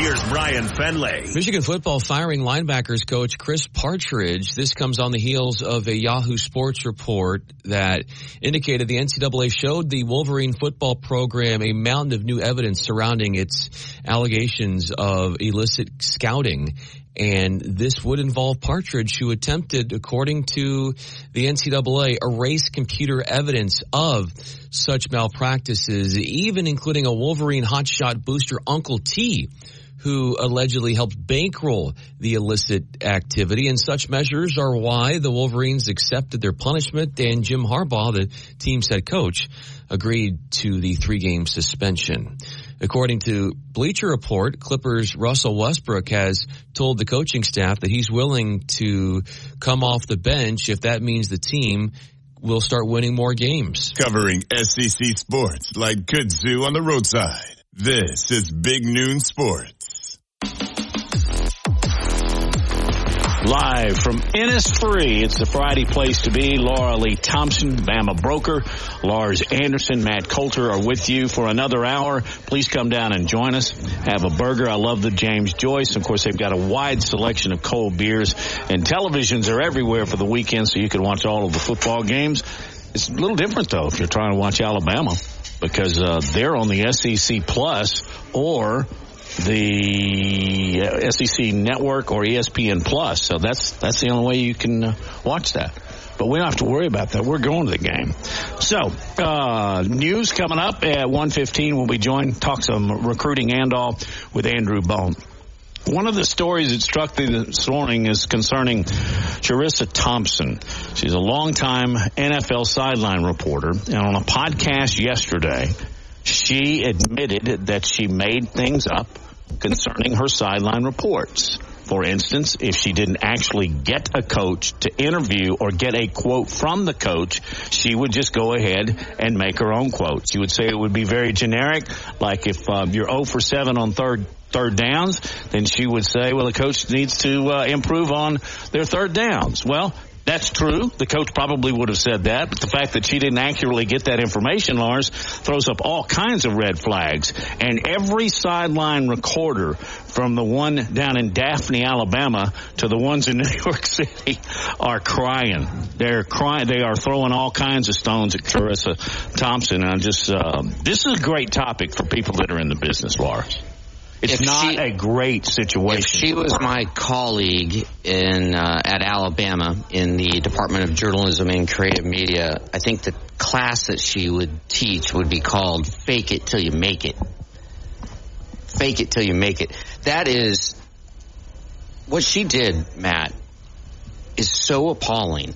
A: Here's Brian Fenley.
L: Michigan football firing linebackers coach Chris Partridge. This comes on the heels of a Yahoo Sports report that indicated the NCAA showed the Wolverine football program a mountain of new evidence surrounding its allegations of illicit scouting. And this would involve Partridge, who attempted, according to the NCAA, erase computer evidence of such malpractices, even including a Wolverine hotshot booster, Uncle T, who allegedly helped bankroll the illicit activity. And such measures are why the Wolverines accepted their punishment and Jim Harbaugh, the team's head coach, agreed to the three game suspension. According to Bleacher Report, Clippers Russell Westbrook has told the coaching staff that he's willing to come off the bench if that means the team will start winning more games.
G: Covering SEC sports like kudzu on the roadside. This is Big Noon Sports.
B: Live from Innisfree, it's the Friday place to be. Laura Lee Thompson, Bama Broker, Lars Anderson, Matt Coulter are with you for another hour. Please come down and join us. Have a burger. I love the James Joyce. Of course, they've got a wide selection of cold beers and televisions are everywhere for the weekend so you can watch all of the football games. It's a little different though if you're trying to watch Alabama because uh, they're on the SEC Plus or the uh, SEC Network or ESPN Plus. So that's that's the only way you can uh, watch that. But we don't have to worry about that. We're going to the game. So, uh, news coming up at 1.15. We'll be joined, talk some recruiting and all with Andrew Bone. One of the stories that struck me this morning is concerning Charissa Thompson. She's a longtime NFL sideline reporter, and on a podcast yesterday, she admitted that she made things up concerning her sideline reports. For instance, if she didn't actually get a coach to interview or get a quote from the coach, she would just go ahead and make her own quote. She would say it would be very generic, like if um, you're 0 for 7 on third third downs, then she would say, well, the coach needs to uh, improve on their third downs. Well, that's true. The coach probably would have said that, but the fact that she didn't accurately get that information, Lars, throws up all kinds of red flags. And every sideline recorder, from the one down in Daphne, Alabama, to the ones in New York City, are crying. They're crying. They are throwing all kinds of stones at Charissa Thompson. And I'm just, uh, this is a great topic for people that are in the business, Lars. It's not
D: she-
B: a great situation.
D: If she was my colleague in uh, at Alabama in the Department of Journalism and Creative Media, I think the class that she would teach would be called "Fake It Till You Make It." Fake it till you make it. That is what she did, Matt. Is so appalling,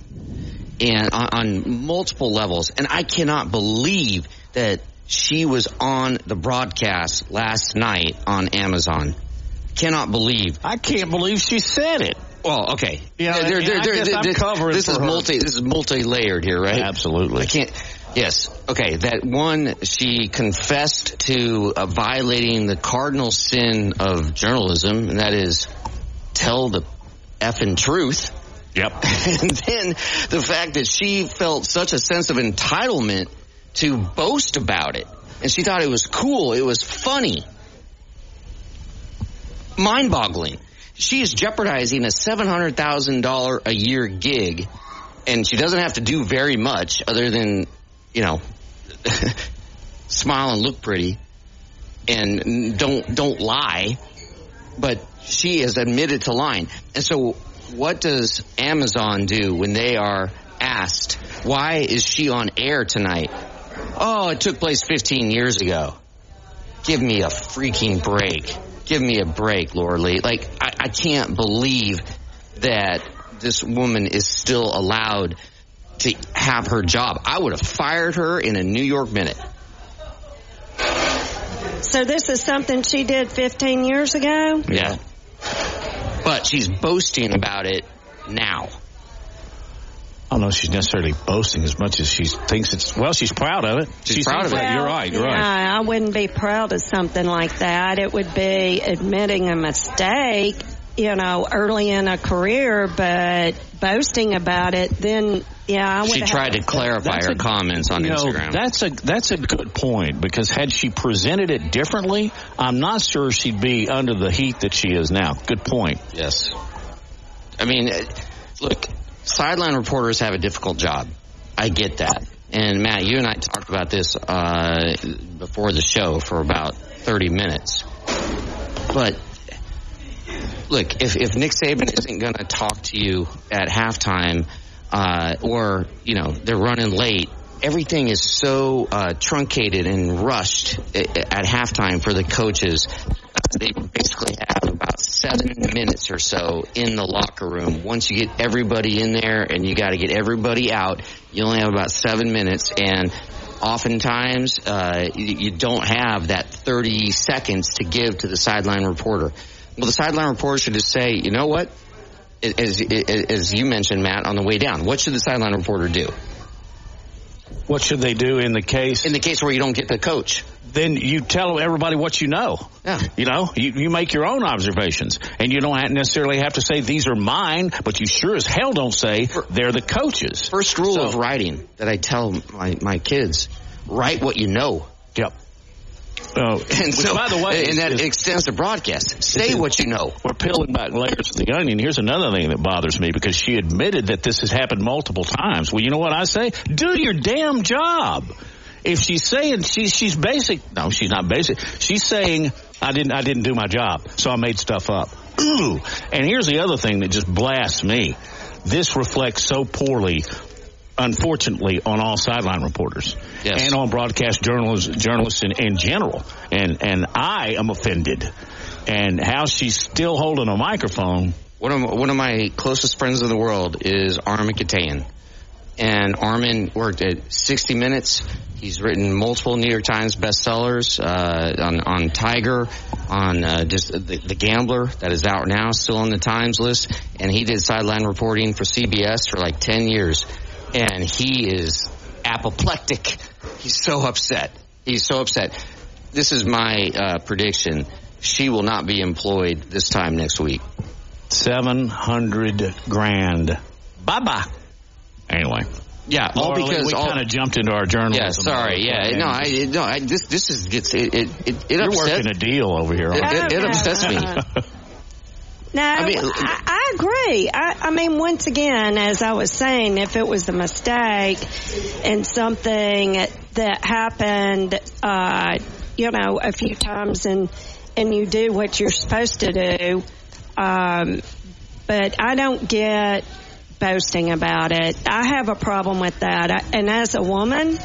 D: and on, on multiple levels. And I cannot believe that she was on the broadcast last night on Amazon. Cannot believe.
B: I can't believe she said it.
D: Well, okay.
B: Yeah,
D: They're- they're- they're- they're-
B: covering
D: this is
B: her.
D: multi. This is multi-layered here, right?
B: Absolutely.
D: I can't. Yes. Okay. That one, she confessed to uh, violating the cardinal sin of journalism, and that is tell the effing truth.
B: Yep.
D: and then the fact that she felt such a sense of entitlement to boast about it, and she thought it was cool, it was funny, mind-boggling. She is jeopardizing a seven hundred thousand dollar a year gig, and she doesn't have to do very much other than, you know, smile and look pretty, and don't don't lie. But she is admitted to lying, and so what does Amazon do when they are asked why is she on air tonight? Oh, it took place 15 years ago. Give me a freaking break. Give me a break, Laura Lee. Like, I, I can't believe that this woman is still allowed to have her job. I would have fired her in a New York minute.
C: So this is something she did 15 years ago?
D: Yeah. But she's boasting about it now.
B: I don't know if she's necessarily boasting as much as she thinks it's. Well, she's proud of it.
D: She's proud
B: seems
D: of it.
B: like- You're right. You're right.
C: Yeah, I wouldn't be proud of something like that. It would be admitting a mistake, you know, early in a career, but boasting about it, then, yeah, I would
D: She
C: have-
D: tried to clarify her
B: a-
D: comments on
B: You know,
D: Instagram.
B: that's a that's a good point because had she presented it differently, I'm not sure she'd be under the heat that she is now. Good point.
D: Yes. I mean, look, sideline reporters have a difficult job. I get that. And Matt, you and I talked about this uh, before the show for about 30 minutes. But look, if, if Nick Saban isn't going to talk to you at halftime, uh, or you know they're running late, everything is so uh, truncated and rushed a- at halftime for the coaches. They basically have about seven minutes or so in the locker room. Once you get everybody in there and you got to get everybody out, you only have about seven minutes and oftentimes uh, you, don't have that 30 seconds to give to the sideline reporter. Well, the sideline reporter should just say, you know what? As, as you mentioned, Matt, on the way down, what should the sideline reporter do?
B: What should they do in the case?
D: In the case where you don't get the coach.
B: Then you tell everybody what you know.
D: Yeah.
B: You know, you, you make your own observations. And you don't necessarily have to say these are mine, but you sure as hell don't say they're the coaches.
D: First rule
B: So-
D: of writing that I tell my, my kids, write what you know.
B: Yep. Oh,
D: And so,
B: by the way,
D: and that
B: is-
D: extends to broadcast. Say what you know.
B: we're peeling back layers of the onion. Here's another thing that bothers me because she admitted that this has happened multiple times. Well, you know what I say? Do your damn job. If she's saying she's she's basic, no, she's not basic. She's saying I didn't I didn't do my job, so I made stuff up. Ooh. And here's the other thing that just blasts me. This reflects so poorly unfortunately, on all sideline reporters
D: Yes.
B: and on broadcast journalists, journalists in, in general. And and I am offended. And how she's still holding a microphone.
D: One of one of my closest friends in the world is Armen Keteyian. And Armen worked at 60 Minutes. He's written multiple New York Times bestsellers uh, on on Tiger, on uh, just the, the Gambler that is out now, still on the Times list. And he did sideline reporting for CBS for like 10 years. And he is apoplectic. He's so upset. He's so upset. This is my uh, prediction. She will not be employed this time next week.
B: 700 grand. Bye bye. Anyway.
D: Yeah, all
B: Laura
D: because
B: we kind of jumped into our journalism.
D: Yeah, sorry. Yeah, no, I no, I this this is gets it it it, it
B: You're
D: upset.
B: working a deal over here.
D: It, it, it upsets me.
C: No,
D: I mean-
C: I, I agree. I, I mean, once again, as I was saying, if it was a mistake and something that happened, uh, you know, a few times and, and you do what you're supposed to do, um, but I don't get boasting about it. I have a problem with that. I, and as a woman,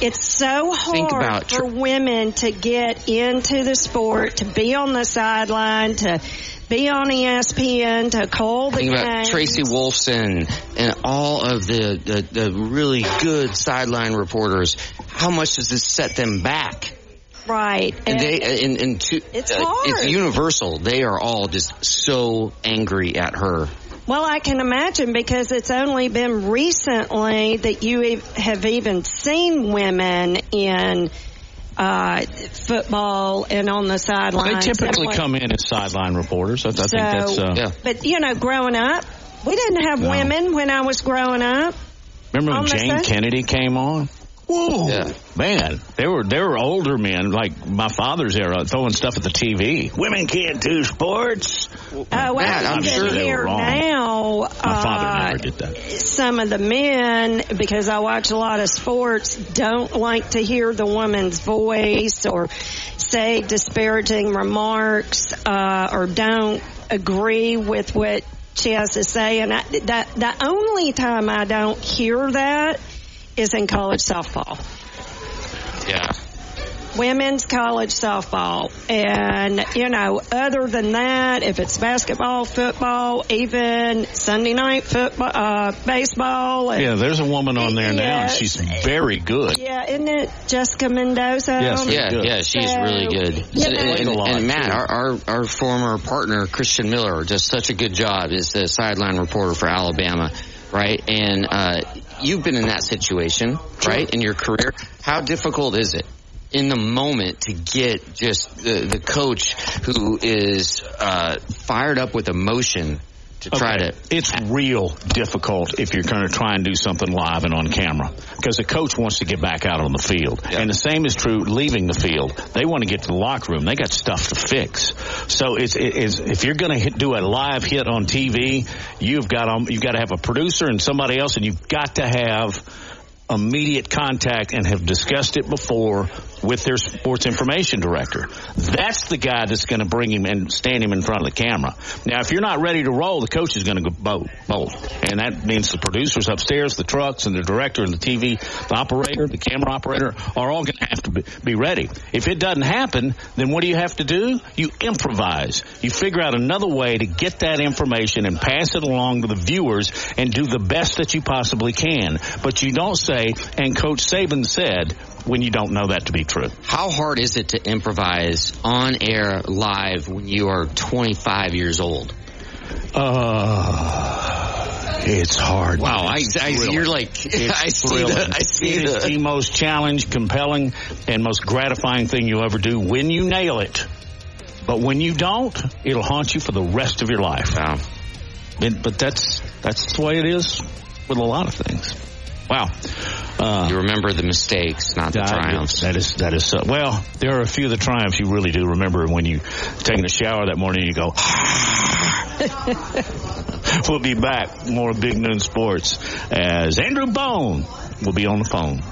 C: it's so hard
D: about
C: for women to get into the sport, to be on the sideline, to be on ESPN, to call the
D: Think about. Tracy Wolfson and all of the, the the really good sideline reporters. How much does this set them back?
C: Right.
D: And they and, and to,
C: It's
D: uh, it's universal. They are all just so angry at her.
C: Well, I can imagine because it's only been recently that you have even seen women in uh, football and on the sidelines.
B: They
C: typically
B: come in as sideline reporters. I, I think that's. Uh,
D: Yeah.
C: But you know, growing up, we didn't have
B: No.
C: women when I was growing up.
B: Remember when
C: Jayne?
B: Kennedy came on? Whoa,
D: Yeah.
B: man! They were there were older men like my father's era throwing stuff at the TV. Women can't do sports.
C: Oh,
D: Matt,
C: I
D: I'm sure
B: they
C: hear
B: were wrong.
C: now.
B: My father
C: uh,
B: never did that.
C: some of the men, because I watch a lot of sports, don't like to hear the woman's voice or say disparaging remarks uh, or don't agree with what she has to say. And I, that the only time I don't hear that is in college softball
D: Yeah.
C: women's college softball. And, you know, other than that, if it's basketball, football, even Sunday night football, uh, baseball. And,
B: Yeah, there's a woman on there now, and she's very good.
C: Yeah, isn't it Jessica Mendoza?
B: Yes,
D: Yeah,
B: good.
D: yeah, she's
C: So,
D: really good.
C: you
D: And,
C: know-
D: and,
B: Like
D: and Matt, our, our our former partner Christian Miller does such a good job as the sideline reporter for Alabama, right? And uh, you've been in that situation, right, in your career. How difficult is it? In the moment to get just the, the coach who is uh, fired up with emotion try
B: Okay.
D: to
B: It's real difficult if you're going to try and do something live and on camera because the coach wants to get back out on the field, and the same is true leaving the field. They want to get to the locker room. They got stuff to fix. So it's, it's if you're going to do a live hit on TV, you've got um, you've got to have a producer and somebody else, and you've got to have immediate contact and have discussed it before with their sports information director. That's the guy that's going to bring him and stand him in front of the camera. Now, if you're not ready to roll, the coach is going to go bold. And that means the producers upstairs, the trucks, and the director and the TV, the operator, the camera operator are all going to have to be, be ready. If it doesn't happen, then what do you have to do? You improvise. You figure out another way to get that information and pass it along to the viewers and do the best that you possibly can. But you don't say, and Coach Saban said, when you don't know that to be true.
D: How hard is it to improvise on air live when you are 25 years old?
B: Uh, it's hard.
D: Wow, I, I, you're like, I see, the, I see
B: it
D: the,
B: is the most challenge, compelling, and most gratifying thing you'll ever do when you nail it. But when you don't, it'll haunt you for the rest of your life.
D: Wow.
B: And, but that's that's the way it is with a lot of things. Wow.
D: Uh, you remember the mistakes, not the triumphs.
B: That is that is uh, well. There are a few of the triumphs you really do remember when you take a shower that morning. You go. we'll be back more big noon sports as Andrew Bone will be on the phone.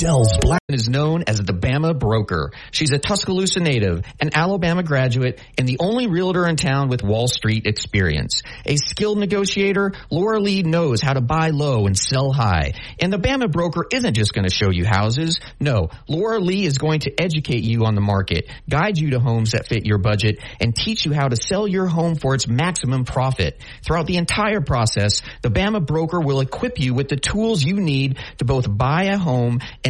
E: Dells Black is known as the Bama Broker. She's a Tuscaloosa native, an Alabama graduate, and the only realtor in town with Wall Street experience. A skilled negotiator, Laura Lee knows how to buy low and sell high. And the Bama Broker isn't just going to show you houses. No, Laura Lee is going to educate you on the market, guide you to homes that fit your budget, and teach you how to sell your home for its maximum profit. Throughout the entire process, the Bama Broker will equip you with the tools you need to both buy a home and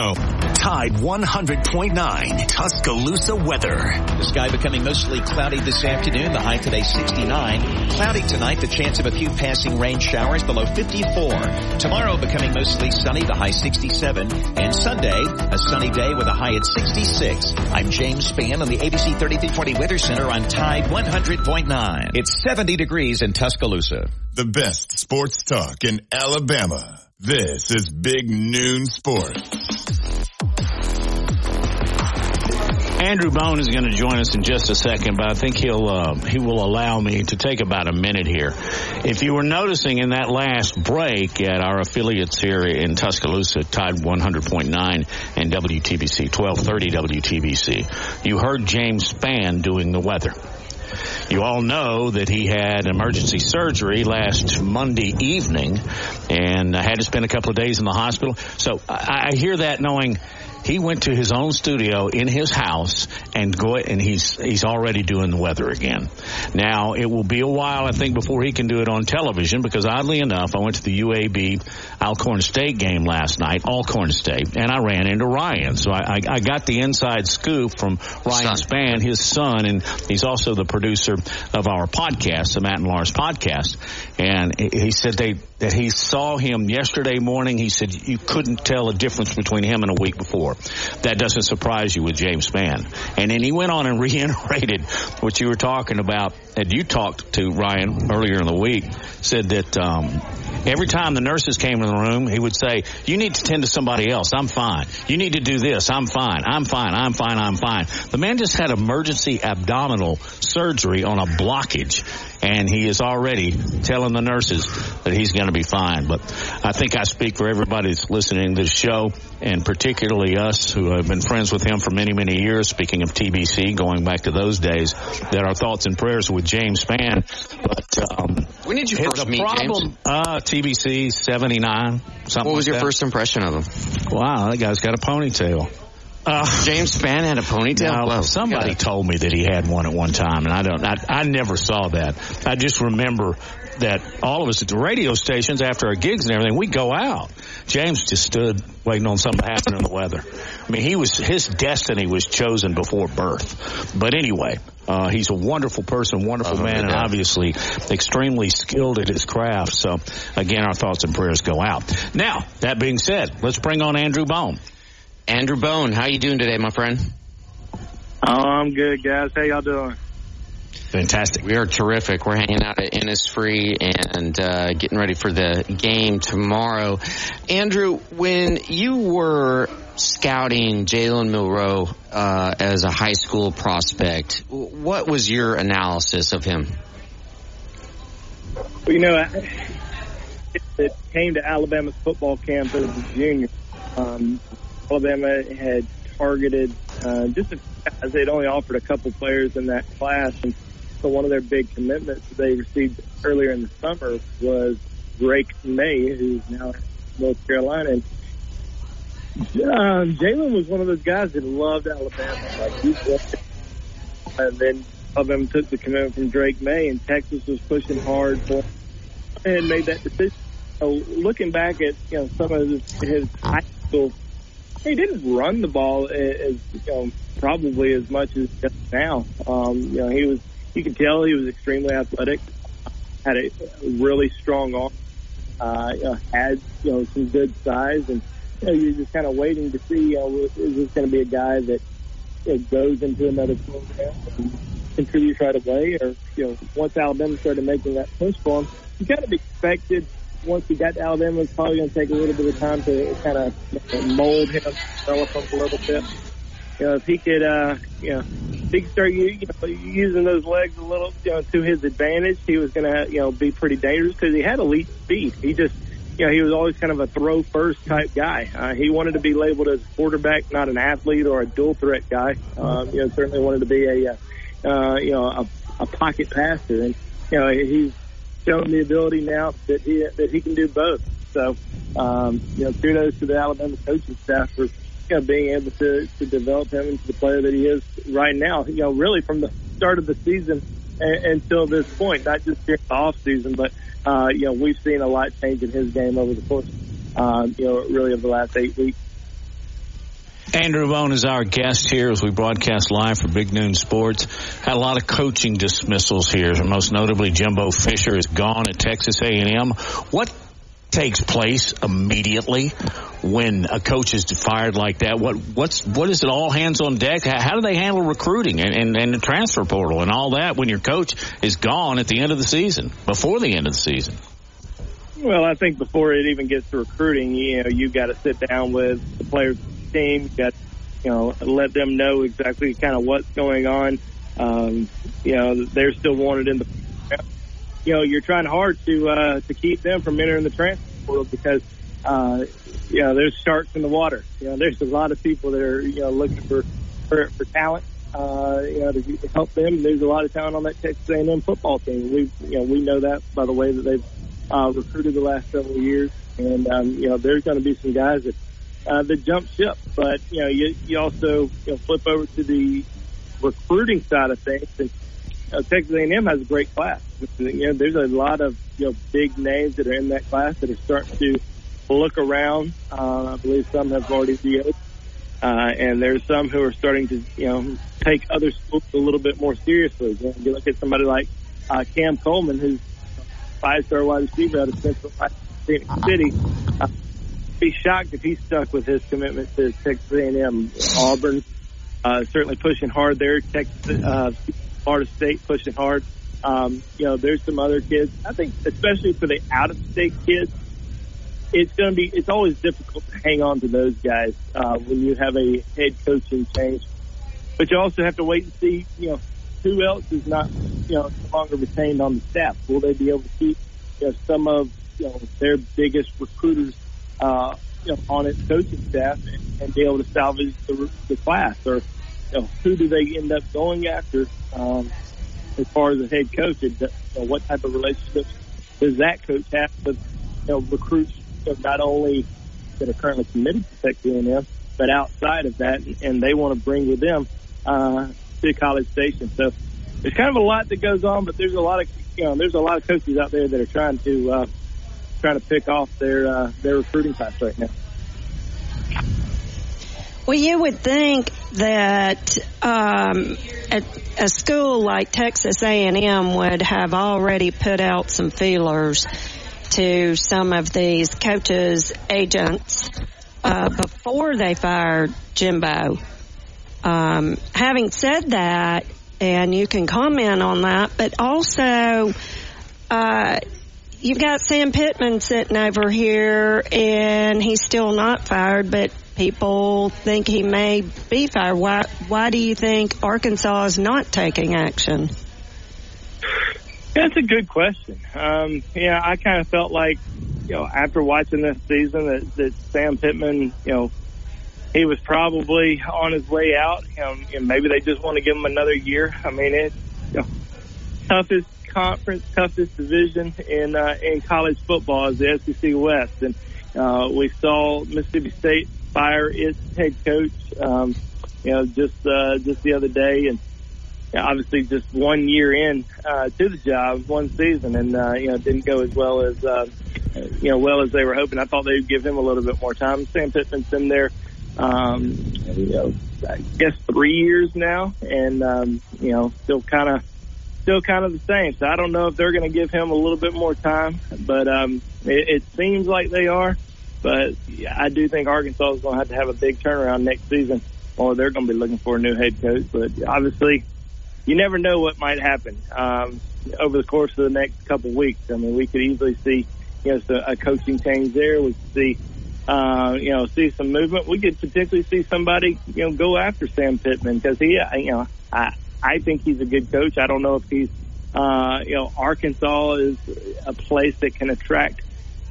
A: you Tide 100.9 Tuscaloosa weather.
F: The sky becoming mostly cloudy this afternoon. The high today 69. Cloudy tonight. The chance of a few passing rain showers below 54. Tomorrow becoming mostly sunny. The high 67. And Sunday, a sunny day with a high at 66. I'm James Spann on the ABC 3340 Weather Center on Tide 100.9. It's 70 degrees in Tuscaloosa.
G: The best sports talk in Alabama. This is Big Noon Sports.
B: Andrew Bone is going to join us in just a second, but I think he'll uh, he will allow me to take about a minute here. If you were noticing in that last break at our affiliates here in Tuscaloosa, Tide 100.9 and WTBC 1230 WTBC, you heard James Spann doing the weather. You all know that he had emergency surgery last Monday evening and uh, had to spend a couple of days in the hospital. So I, I hear that knowing he went to his own studio in his house and go and he's he's already doing the weather again. Now it will be a while, I think, before he can do it on television because oddly enough, I went to the UAB Alcorn State game last night, Alcorn State, and I ran into Ryan. So I, I, I got the inside scoop from Ryan son. Spann, his son, and he's also the producer of our podcast, the Matt and Lars podcast. And he said they that he saw him yesterday morning. He said you couldn't tell a difference between him and a week before. That doesn't surprise you with James Spann. And then he went on and reiterated what you were talking about. And you talked to Ryan earlier in the week. Said that um, every time the nurses came in the room, he would say, "You need to tend to somebody else. I'm fine. You need to do this. I'm fine. I'm fine. I'm fine. I'm fine." The man just had emergency abdominal surgery on a blockage and he is already telling the nurses that he's going to be fine. But I think I speak for everybody that's listening to this show, and particularly us who have been friends with him for many, many years. Speaking of TBC, going back to those days, that our thoughts and prayers with James Spann. But um,
D: when did you first meet
B: problem,
D: James?
B: Uh, TBC seventy nine. Something.
D: What was
B: like
D: your
B: that.
D: first impression of him?
B: Wow, that guy's got a ponytail.
D: Uh, James Spann had a ponytail.
B: Now, somebody told me that he had one at one time, and I don't. I, I never saw that. I just remember that all of us at the radio stations, after our gigs and everything, we go out. James just stood waiting on something to happen in the weather. I mean, he was his destiny was chosen before birth. But anyway, Uh, he's a wonderful person, wonderful
D: Oh,
B: man, and
D: yeah.
B: obviously extremely skilled at his craft. So, again, our thoughts and prayers go out. Now, that being said, let's bring on Andrew Bone.
D: Andrew Bone, how you doing today, my friend?
M: Oh, I'm good, guys. How y'all doing?
B: Fantastic.
D: We are terrific. We're hanging out at Innisfree and uh, getting ready for the game tomorrow. Andrew, when you were scouting Jalen Milroe uh, as a high school prospect, what was your analysis of him?
M: Well, you know, I, it came to Alabama's football camp as a junior. Um, Alabama had targeted uh, just as they'd only offered a couple players in that class, and so one of their big commitments they received earlier in the summer was Drake Maye, who's now North Carolina. And um, Jalen was one of those guys that loved Alabama. Like and then Alabama took the commitment from Drake Maye, and Texas was pushing hard for and made that decision. So looking back at you know some of his high school, he didn't run the ball as you know probably as much as just now. Um, you know he was you could tell he was extremely athletic, had a really strong arm, uh, you know, had you know some good size, and you know, you're just kind of waiting to see you know is this going to be a guy that you know, goes into another program and contributes right away, or you know once Alabama started making that push for him, you kind of expected once he got to Alabama, it's probably going to take a little bit of time to kind of mold him, develop him a little bit. You know, if he could, uh, you know, he could start you know, using those legs a little, you know, to his advantage, he was going to, you know, be pretty dangerous because he had elite speed. He just, you know, he was always kind of a throw first type guy. Uh, he wanted to be labeled as a quarterback, not an athlete or a dual threat guy. Um, you know, certainly wanted to be a, uh, you know, a, a pocket passer, and you know, he's shown the ability now that he that he can do both. So, um, you know, kudos to the Alabama coaching staff for you know being able to to develop him into the player that he is right now. You know, really from the start of the season a- until this point, not just during the off season, but uh, you know, we've seen a lot change in his game over the course, um, you know, really over the last eight weeks.
B: Andrew Bone is our guest here as we broadcast live for Big Noon Sports. Had a lot of coaching dismissals here. Most notably, Jimbo Fisher is gone at Texas A&M. What takes place immediately when a coach is fired like that? What what's what is it? All hands on deck. How, how do they handle recruiting and, and and the transfer portal and all that when your coach is gone at the end of the season, before the end of the season?
M: Well, I think before it even gets to recruiting, you know, you've got to sit down with the players' team. You got, you know, let them know exactly kind of what's going on. Um, you know, they're still wanted in the. You know, you're trying hard to uh, to keep them from entering the transfer portal because, uh, you know, there's sharks in the water. You know, there's a lot of people that are you know looking for for, for talent. Uh, you know, to, help them. There's a lot of talent on that Texas A&M football team. We, you know, we know that by the way that they've uh, recruited the last several years, and um, you know there's going to be some guys that uh, that jump ship. But you know you, you also you know, flip over to the recruiting side of things, and uh, Texas A&M has a great class. You know there's a lot of you know big names that are in that class that are starting to look around. Uh, I believe some have already VO'd. Uh, and there's some who are starting to, you know, take other schools a little bit more seriously. You, know, you look at somebody like uh, Cam Coleman, who's five-star wide receiver out of Central Phenix City. Uh, be shocked if he stuck with his commitment to Texas A&M. Auburn uh, certainly pushing hard there. Texas, uh, Florida State pushing hard. Um, you know, there's some other kids. I think, especially for the out-of-state kids, it's going to be. It's always difficult to hang on to those guys uh, when you have a head coaching change. But you also have to wait and see. You know, who else is not, you know, no longer retained on the staff? Will they be able to keep you know, some of you know their biggest recruiters, uh, you know, on its coaching staff and, and be able to salvage the, the class? Or you know, who do they end up going after um, as far as a head coach? And, you know, what type of relationships does that coach have with you know recruits? You not only that are currently committed to Texas A&M, but outside of that, and they want to bring with them uh, to College Station. So there's kind of a lot that goes on, but there's a lot of you know there's a lot of coaches out there that are trying to uh, trying to pick off their uh, their recruiting class right now.
C: Well, you would think that um, a, a school like Texas A&M would have already put out some feelers to some of these coaches, agents, uh, before they fired Jimbo. Um, having said that, and you can comment on that, but also, uh, you've got Sam Pittman sitting over here and he's still not fired, but people think he may be fired. Why, why do you think Arkansas is not taking action?
M: That's a good question. Um, yeah, I kind of felt like, you know, after watching this season that, that Sam Pittman, you know, he was probably on his way out. Um, and maybe they just want to give him another year. I mean, it's you know, toughest conference, toughest division in uh, in college football is the SEC West, and uh, we saw Mississippi State fire its head coach, um, you know, just uh, just the other day, and obviously just one year in uh, to the job, one season, and uh, you know didn't go as well as uh, you know well as they were hoping. I thought they'd give him a little bit more time. Sam Pittman's been there um, you know, I guess three years now, and um, you know, still kind of, still kind of the same. So I don't know if they're going to give him a little bit more time, but um, it, it seems like they are. But I do think Arkansas is going to have to have a big turnaround next season, or they're going to be looking for a new head coach. But obviously, you never know what might happen um, over the course of the next couple weeks. I mean, we could easily see, you know, a coaching change there. We could see uh, you know, see some movement. We could potentially see somebody, you know, go after Sam Pittman because he, you know, I, I think he's a good coach. I don't know if he's, uh, you know, Arkansas is a place that can attract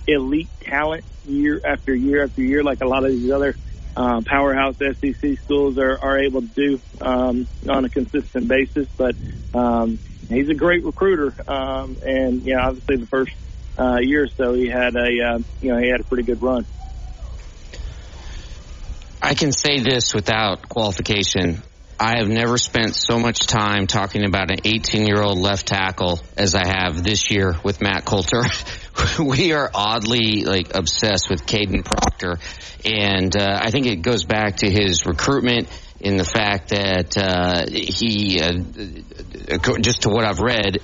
M: elite talent year after year after year, like a lot of these other uh, powerhouse SEC schools are, are able to do um, on a consistent basis. But um, he's a great recruiter, um, and yeah, obviously the first uh, year or so he had a, uh, you know, he had a pretty good run.
D: I can say this without qualification. I have never spent so much time talking about an 18 year old left tackle as I have this year with Matt Coulter. we are oddly like obsessed with Kadyn Proctor, and uh, I think it goes back to his recruitment in the fact that uh, he, uh, just to what I've read,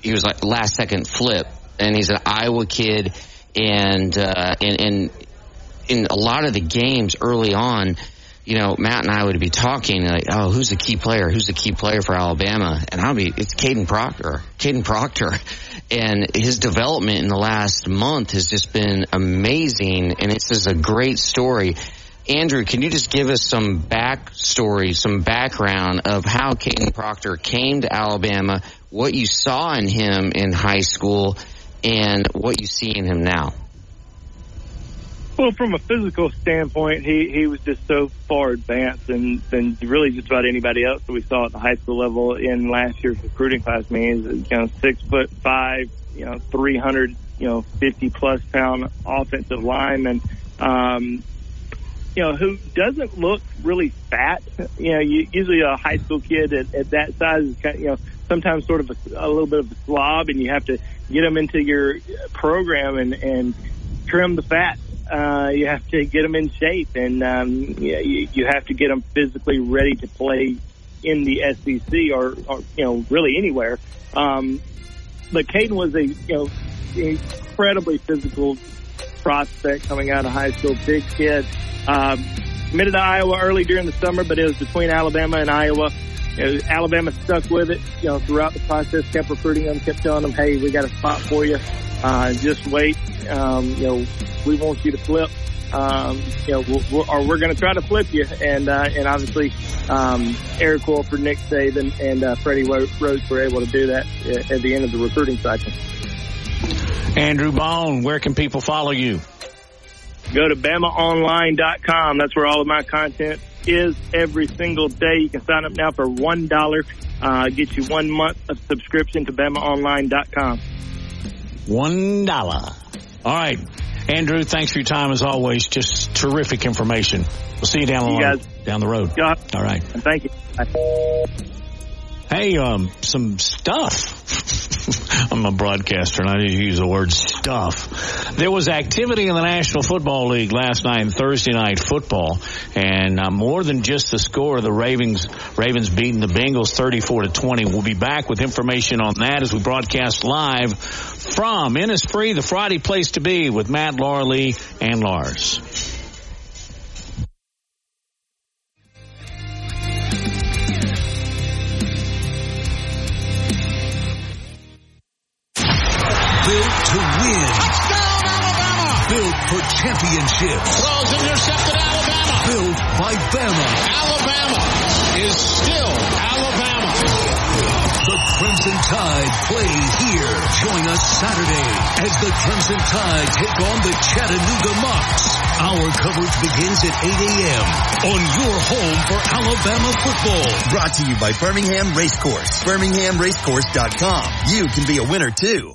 D: he was like last second flip, and he's an Iowa kid, and uh, and and in a lot of the games early on, you know, Matt and I would be talking like, oh, who's the key player? Who's the key player for Alabama? And I'll be, it's Kadyn Proctor, Kadyn Proctor. And his development in the last month has just been amazing. And it's just a great story. Andrew, can you just give us some backstory, some background of how Kadyn Proctor came to Alabama, what you saw in him in high school, and what you see in him now?
M: Well, from a physical standpoint, he he was just so far advanced than than really just about anybody else that we saw at the high school level in last year's recruiting class. I mean, you know six foot five, you know three hundred, you know fifty plus pound offensive lineman. Um, you know, who doesn't look really fat. You know, you, usually a high school kid at, at that size is kind of, you know, sometimes sort of a, a little bit of a slob and you have to get them into your program and, and trim the fat uh, you have to get them in shape, and um, you, you have to get them physically ready to play in the SEC or, or you know really anywhere. Um, but Kadyn was a you know incredibly physical prospect coming out of high school, big kid. Um, committed to Iowa early during the summer, but it was between Alabama and Iowa. You know, Alabama stuck with it, you know, throughout the process, kept recruiting them, kept telling them, hey, we got a spot for you. Uh, just wait. Um, you know, we want you to flip. Um, you know, we'll, we'll, or we're going to try to flip you. And, uh, and obviously, um, Eric Wolford, Nick Saban, and, uh, Freddie Roach were able to do that at the end of the recruiting cycle.
B: Andrew Bone, where can people follow you?
M: Go to BamaOnline.com. That's where all of my content is every single day. You can sign up now for $1, uh, get you one month of subscription to BamaOnline.com.
B: One dollar. All right. Andrew, thanks for your time as always. Just terrific information. We'll see you down the, line, down the road.
M: Yeah.
B: All right.
M: Thank you. Bye.
B: Hey, um, some stuff. I'm a broadcaster and I need to use the word stuff. There was activity in the National Football League last night Thursday night football and uh, more than just the score, the Ravens, Ravens beating the Bengals 34 to 20. We'll be back with information on that as we broadcast live from Innisfree, the Friday place to be with Matt, Laura Lee, and Lars.
N: Built to win. Touchdown, Alabama. Built for championships.
O: Throws intercepted Alabama.
N: Built by Bama.
O: Alabama is still Alabama.
N: The Crimson Tide play here. Join us Saturday as the Crimson Tide take on the Chattanooga Mocs. Our coverage begins at 8 a.m. on your home for Alabama football.
P: Brought to you by Birmingham Racecourse. BirminghamRacecourse.com. You can be a winner too.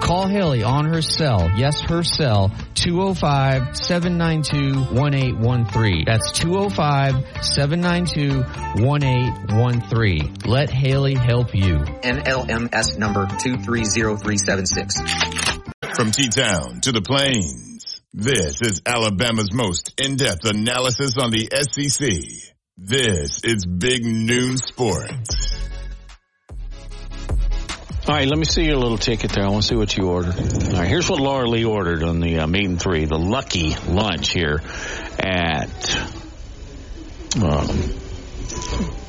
E: Call Haley on her cell, yes, her cell, 205-792-1813. That's 205-792-1813. Let Haley help you.
H: NMLS number 230376.
G: From T-Town to the Plains, this is Alabama's most in-depth analysis on the SEC. This is Big Noon Sports.
B: All right, let me see your little ticket there. I want to see what you ordered. All right, here's what Laura Lee ordered on the uh, meat and three, the lucky lunch here at. Um,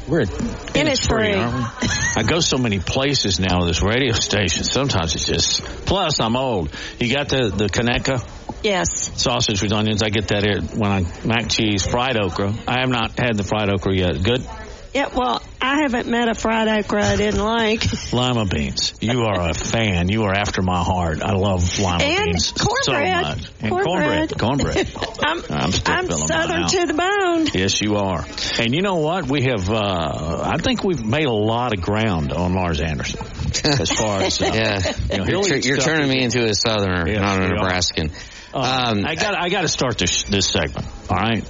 B: we're at
C: Innisfree,
B: aren't we? I go so many places now with this radio station. Sometimes it's just. Plus, I'm old. You got the the Conecuh
C: Yes.
B: sausage with onions. I get that here when I mac cheese, fried okra. I have not had the fried okra yet. Good.
C: Yeah, well, I haven't met a fried okra I didn't like.
B: Lima beans. You are a fan. You are after my heart. I love lima
C: And
B: beans
C: cornbread.
B: so much. And
C: Cornbread.
B: cornbread. Cornbread.
C: I'm,
B: I'm still
C: I'm
B: feeling
C: southern to the bone.
B: Yes, you are. And you know what? We have. Uh, I think we've made a lot of ground on Lars Anderson as far as uh,
D: yeah,
B: you know,
D: you're,
B: he'll
D: tur-
B: eat
D: you're turning me into a southerner,
B: Yes,
D: not a. Nebraskan.
B: Uh,
D: Um,
B: I got I got to start this this segment. All right.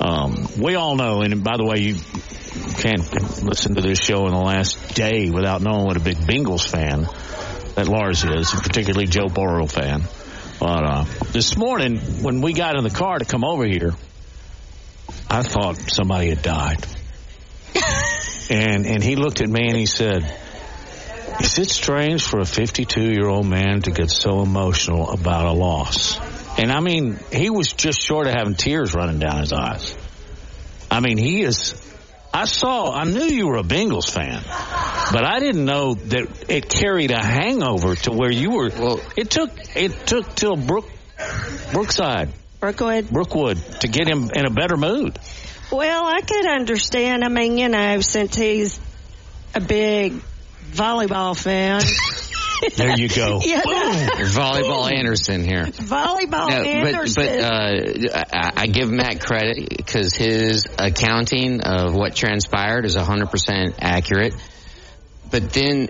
B: Um, we all know, and by the way, you can't listen to this show in the last day without knowing what a big Bengals fan that Lars is, and particularly Joe Burrow fan. But uh, this morning, when we got in the car to come over here, I thought somebody had died. and and he looked at me and he said, "Is it strange for a 52 year old man to get so emotional about a loss?" And I mean, he was just short of having tears running down his eyes. I mean, he is. I saw, I knew you were a Bengals fan, but I didn't know that it carried a hangover to where you were. Well, it took it took till Brook Brookside,
C: Brookwood,
B: Brookwood to get him in a better mood.
C: Well, I could understand. I mean, you know, since he's a big volleyball fan.
B: There you go.
C: You know,
D: Volleyball Anderson here.
C: volleyball
D: No, but
C: Anderson.
D: but uh, I, I give Matt credit because his accounting of what transpired is 100% accurate. But then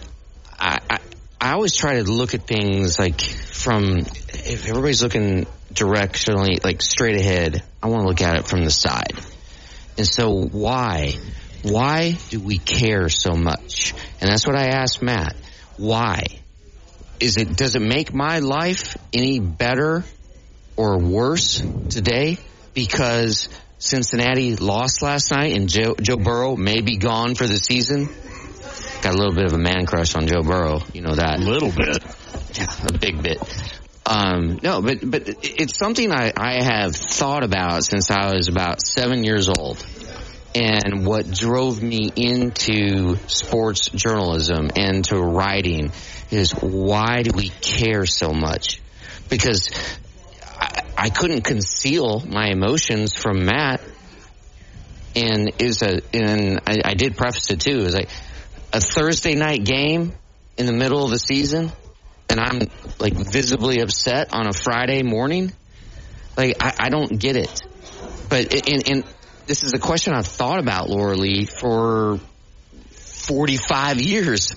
D: I, I I always try to look at things like from if everybody's looking directionally like straight ahead, I want to look at it from the side. And so why why do we care so much? And that's what I asked Matt. Why? Is it does it make my life any better or worse today because Cincinnati lost last night and Joe, Joe Burrow may be gone for the season? Got a little bit of a man crush on Joe Burrow, you know that.
B: A little bit.
D: Yeah, a big bit. Um, no, but but it's something I, I have thought about since I was about seven years old. And what drove me into sports journalism and to writing is why do we care so much? Because I, I couldn't conceal my emotions from Matt. And is a and I, I did preface it too. Is like a Thursday night game in the middle of the season and I'm like visibly upset on a Friday morning. Like I, I don't get it. But and, and this is a question I've thought about, Laura Lee, for 45 years.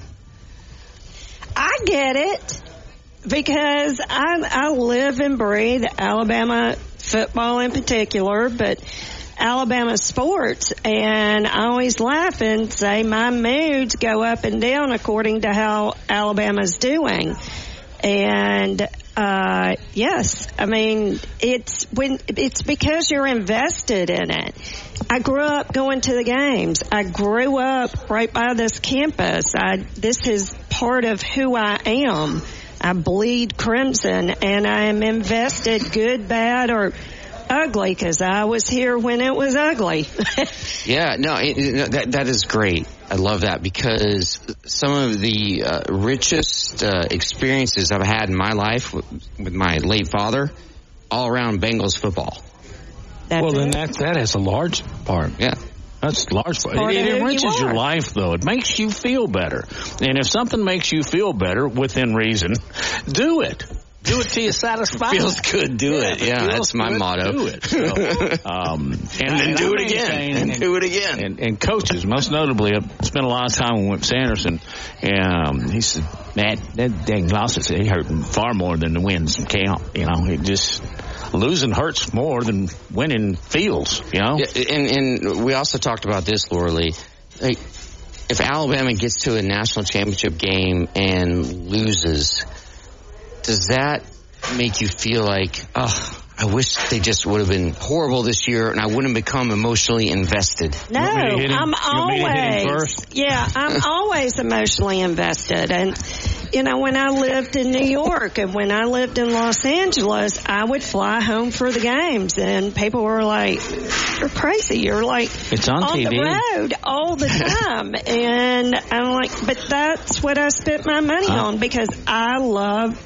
C: Get it because I, I live and breathe Alabama football in particular, but Alabama sports and I always laugh and say my moods go up and down according to how Alabama's doing. And uh, yes, I mean it's when it's because you're invested in it. I grew up going to the games. I grew up right by this campus. I this is part of who I am. I bleed crimson, and I am invested, good, bad, or ugly, because I was here when it was ugly.
D: yeah, no, it, it, that that is great. I love that because some of the uh, richest uh, experiences I've had in my life with, with, my late father, all around Bengals football.
B: That's well, it. then that that has a large part.
D: Yeah.
B: That's large. Part it, it enriches you your life, though. It makes you feel better. And if something makes you feel better within reason, do it. Do it till you satisfied.
D: Feels good, do yeah, it. Yeah, that's my motto.
B: Do it. So, um, and,
D: and, then do it again. And, and, do it again.
B: And, coaches, most notably, I spent a lot of time with Sanderson, and um, he said, "Man, that dang losses, they hurt far more than the wins count. You know, it just." Losing hurts more than winning feels, you know?
D: Yeah, and, and we also talked about this, Laura Lee. If Alabama gets to a national championship game and loses, does that make you feel like, oh, I wish they just would have been horrible this year and I wouldn't become emotionally invested.
C: No, I'm always, yeah, I'm always emotionally invested. And, you know, when I lived in New York and when I lived in Los Angeles, I would fly home for the games and people were like, you're crazy. You're like,
B: it's on,
C: on
B: TV.
C: the road all the time. and I'm like, but that's what I spent my money huh? on because I love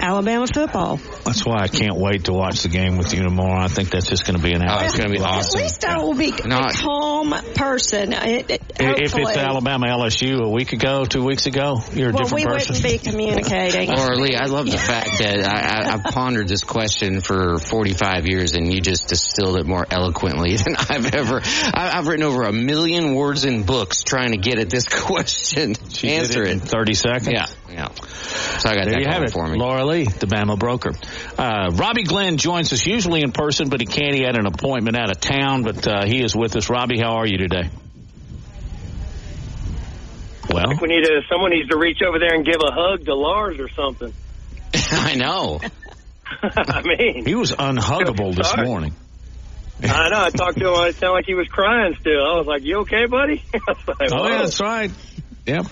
C: Alabama football.
B: That's why I can't wait to watch the game with you tomorrow. I think that's just going to be an.
D: Oh, it's going to be awesome.
C: At least I will be a calm person. It, it,
B: if it's Alabama LSU a week ago, two weeks ago, you're a
C: well,
B: different
C: we
B: person.
C: wouldn't be communicating.
D: or Lee, I love the fact that I, I, have pondered this question for 45 years, and you just distilled it more eloquently than I've ever. I, have written over a million words in books trying to get at this question.
B: She
D: Answer
B: it in 30 seconds.
D: Yeah, yeah. So I got
B: there
D: that
B: you have it.
D: for me.
B: Laura Lee, the Bama broker. Uh, Robbie Glenn joins us usually in person, but he can't. He had an appointment out of town, but uh, he is with us. Robbie, how are you today? Well,
I: we need to. Someone needs to reach over there and give a hug to Lars or something.
D: I know.
I: I mean,
B: he was unhuggable this morning.
I: I know. I talked to him. It sounded like he was crying still. I was like, "You okay, buddy?"
B: like, oh yeah, that's right. Yep.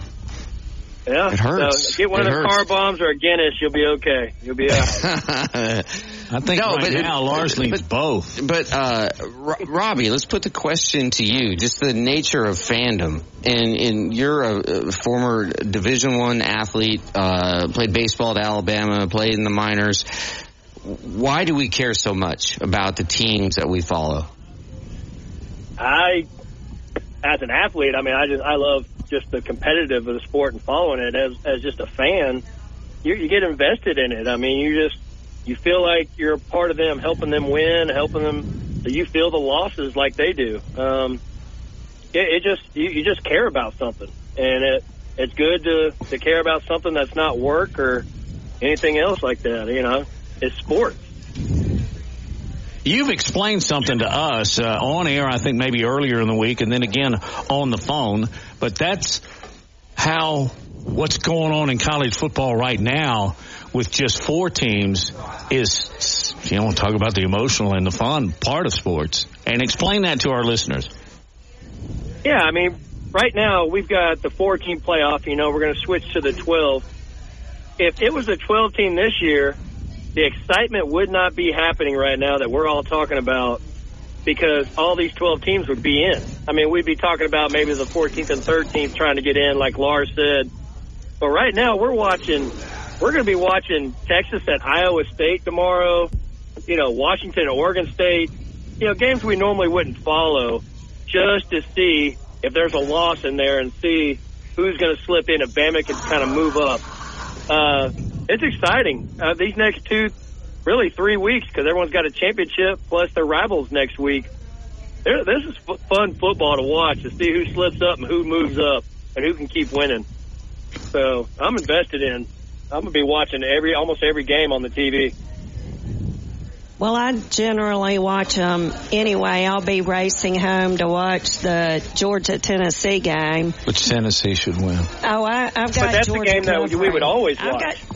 I: Yeah,
D: it hurts.
I: So get one
D: it
I: of the car bombs or a Guinness, you'll be okay. You'll be all right.
B: I think
D: No,
B: right
D: but it-
B: now Lars needs
D: but-
B: both.
D: But uh, Ro- Robbie, let's put the question to you: just the nature of fandom, and, and you're a, a former Division One athlete, uh, played baseball at Alabama, played in the minors. Why do we care so much about the teams that we follow?
I: I, as an athlete, I mean, I just I love just the competitive of the sport and following it. As as just a fan, you, you get invested in it. I mean, you just you feel like you're a part of them, helping them win, helping them. You feel the losses like they do. Um, it, it just you, you just care about something, and it it's good to to care about something that's not work or anything else like that. You know, it's sports.
B: You've explained something to us uh, on air, I think maybe earlier in the week, and then again on the phone. But that's how what's going on in college football right now with just four teams is, you know, talk about the emotional and the fun part of sports, and explain that to our listeners.
I: Yeah, I mean, right now we've got the four team playoff. You know, we're going to switch to the 12. If it was a 12 team this year, the excitement would not be happening right now that we're all talking about because all these 12 teams would be in. I mean, we'd be talking about maybe the 14th and 13th trying to get in, like Lars said. But right now we're watching, we're going to be watching Texas at Iowa State tomorrow, you know, Washington Oregon State, you know, games we normally wouldn't follow just to see if there's a loss in there and see
Q: who's going to slip in if Bama can kind of move up. Uh, it's exciting. Uh, these next two, really three weeks, because everyone's got a championship plus their rivals next week. They're, this is f- fun football to watch to see who slips up and who moves up and who can keep winning. So I'm invested in. I'm gonna be watching every almost every game on the TV.
C: Well, I generally watch them anyway. I'll be racing home to watch the Georgia Tennessee game.
B: Which Tennessee should win.
C: Oh, I, I've got.
Q: But that's
C: Georgia
Q: the game that we would always
C: I've
Q: watch.
C: got-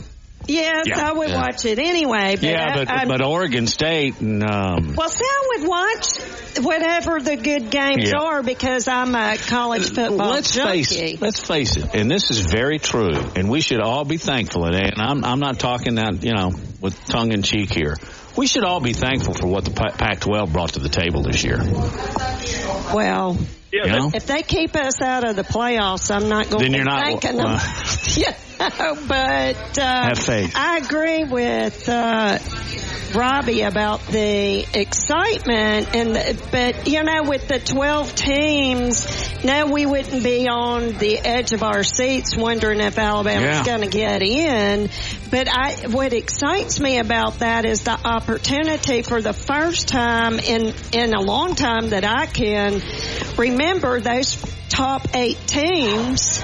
C: yes,
B: Yeah.
C: I would
B: Yeah.
C: watch it anyway. But
B: yeah, but
C: I'm-
B: but Oregon State and um,
C: well, see, I would watch whatever the good games
B: Yeah.
C: are because I'm a college football
B: let's
C: junkie.
B: face it. Let's face it, and this is very true, and we should all be thankful. And and I'm I'm not talking that you know with tongue in cheek here. We should all be thankful for what the Pa- Pac-12 brought to the table this year.
C: Well,
B: You know?
C: if they keep us out of the playoffs, I'm not going
B: Then
C: to
B: you're
C: be
B: not-
C: thanking them.
B: uh,
C: yeah, but uh,
B: Have faith.
C: I agree with uh, Robbie about the excitement, and the, but you know, with the 12 teams, no, we wouldn't be on the edge of our seats wondering if Alabama's
R: Yeah.
C: going to get in. But I, what excites me about that is the opportunity for the first time in in a long time that I can remember those top eight teams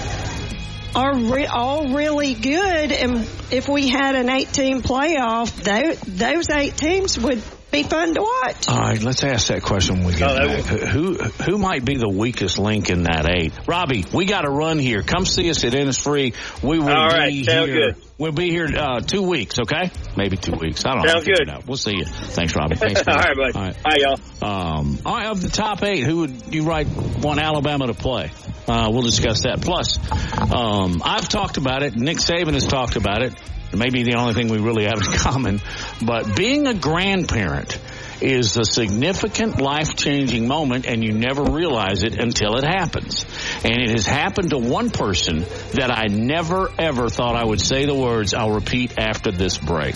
C: are re- all really good, and if we had an 18 playoff, those, those eight teams would be fun to watch.
B: All right, let's ask that question when we get
Q: Oh,
B: back. Who who might be the weakest link in that eight? Robbie, we got to run here. Come see us at Innisfree. We will
Q: All right,
B: be
Q: sound
B: here.
Q: good.
B: We'll be here uh, two weeks, okay? Maybe two weeks. I don't
Q: Sounds
B: know.
Q: good.
B: We'll see you. Thanks, Robbie. Thanks.
Q: All right, buddy.
B: All right.
Q: Hi, y'all.
B: Um, all right, of the top eight, who would you write want Alabama to play? Uh, we'll discuss that. Plus, um, I've talked about it. Nick Saban has talked about it. It may be the only thing we really have in common. But being a grandparent is a significant life-changing moment and you never realize it until it happens. And it has happened to one person that I never ever thought I would say the words I'll repeat after this break.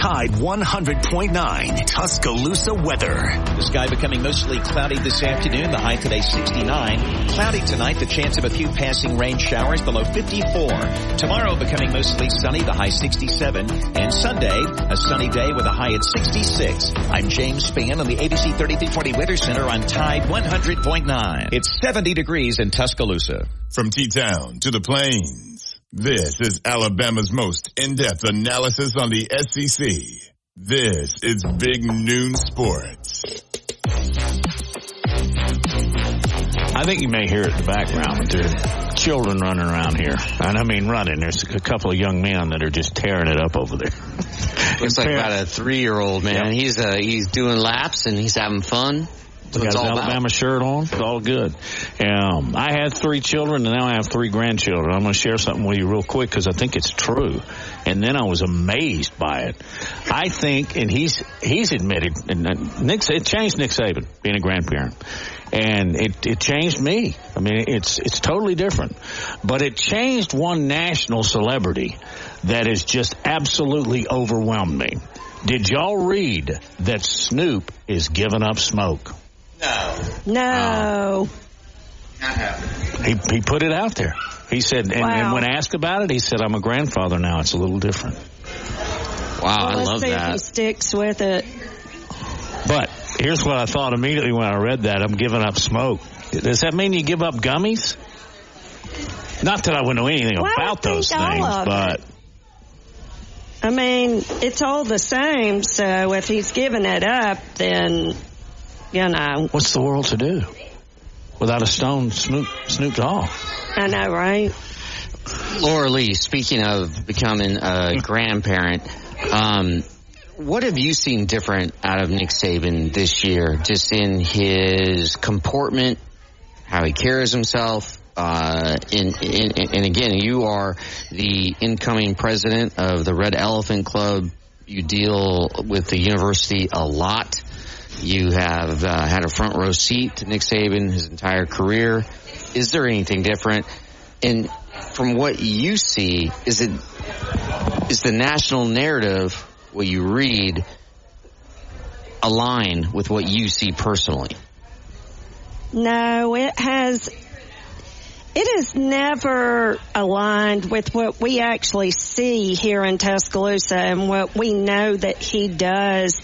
A: Tide 100.9 Tuscaloosa weather.
F: The sky becoming mostly cloudy this afternoon. The high today 69. Cloudy tonight. The chance of a few passing rain showers below 54. Tomorrow becoming mostly sunny. The high 67. And Sunday, a sunny day with a high at 66. I'm James Spann on the ABC 3340 Weather Center on Tide 100.9. It's 70 degrees in Tuscaloosa.
G: From T-Town to the Plains, this is Alabama's most in-depth analysis on the SEC. This is Big Noon Sports.
B: I think you may hear it in the background, but there are children running around here. And I mean running. There's a couple of young men that are just tearing it up over there.
D: Looks like about a three-year-old man. He's uh, he's doing laps and he's having fun. That's
B: got his Alabama
D: about.
B: shirt on. It's all good. Um, I had three children, and now I have three grandchildren. I'm going to share something with you real quick because I think it's true. And then I was amazed by it. I think, and he's he's admitted, and uh, Nick, it changed Nick Saban being a grandparent, and it it changed me. I mean, it's it's totally different, but it changed one national celebrity that has just absolutely overwhelmed me. Did y'all read that Snoop is giving up smoke?
C: No. No. Not happening.
B: He he put it out there. He said, and, and when asked about it, he said, "I'm a grandfather now. It's a little different."
D: Wow,
C: well, let's see if he sticks with it.
B: But Here's what I thought immediately when I read that. I'm giving up smoke. Does that mean you give up gummies? Not that I would know anything
C: Well,
B: about those things,
C: of
B: but
C: I mean, it's all the same. So if he's giving it up, then you know.
B: what's the world to do without a stone Snoop Snoop Dogg?
C: I know, right?
D: Laura Lee, speaking of becoming a grandparent, um, what have you seen different out of Nick Saban this year, just in his comportment, how he carries himself? Uh, in, in, and again, you are the incoming president of the Red Elephant Club. You deal with the university a lot. You have uh, had a front row seat to Nick Saban his entire career. Is there anything different? And from what you see, is it is the national narrative what you read align with what you see personally?
C: No, it has. It is never aligned with what we actually see here in Tuscaloosa and what we know that he does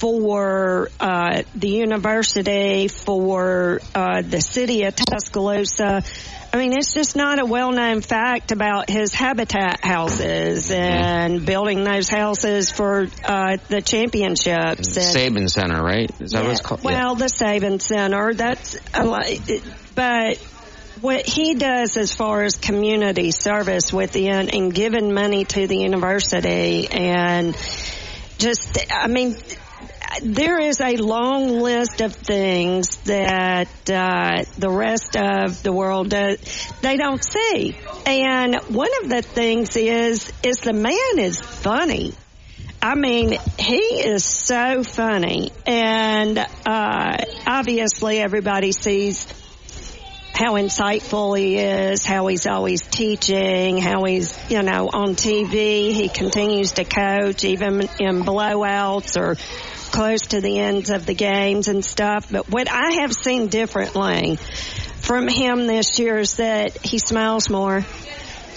C: for uh, the university, for uh, the city of Tuscaloosa. I mean, it's just not a well-known fact about his habitat houses and building those houses for uh, the championships. And,
D: Saban Center, right? Is that what it's called?
C: well, the Saban Center. That's a lot, but what he does as far as community service within and giving money to the university and just, I mean, there is a long list of things that uh, the rest of the world does, they don't see. And one of the things is is the man is funny. I mean, he is so funny, and uh, obviously everybody sees how insightful he is, how he's always teaching, how he's, you know, on TV. He continues to coach even in blowouts or close to the ends of the games and stuff. But what I have seen differently from him this year is that he smiles more.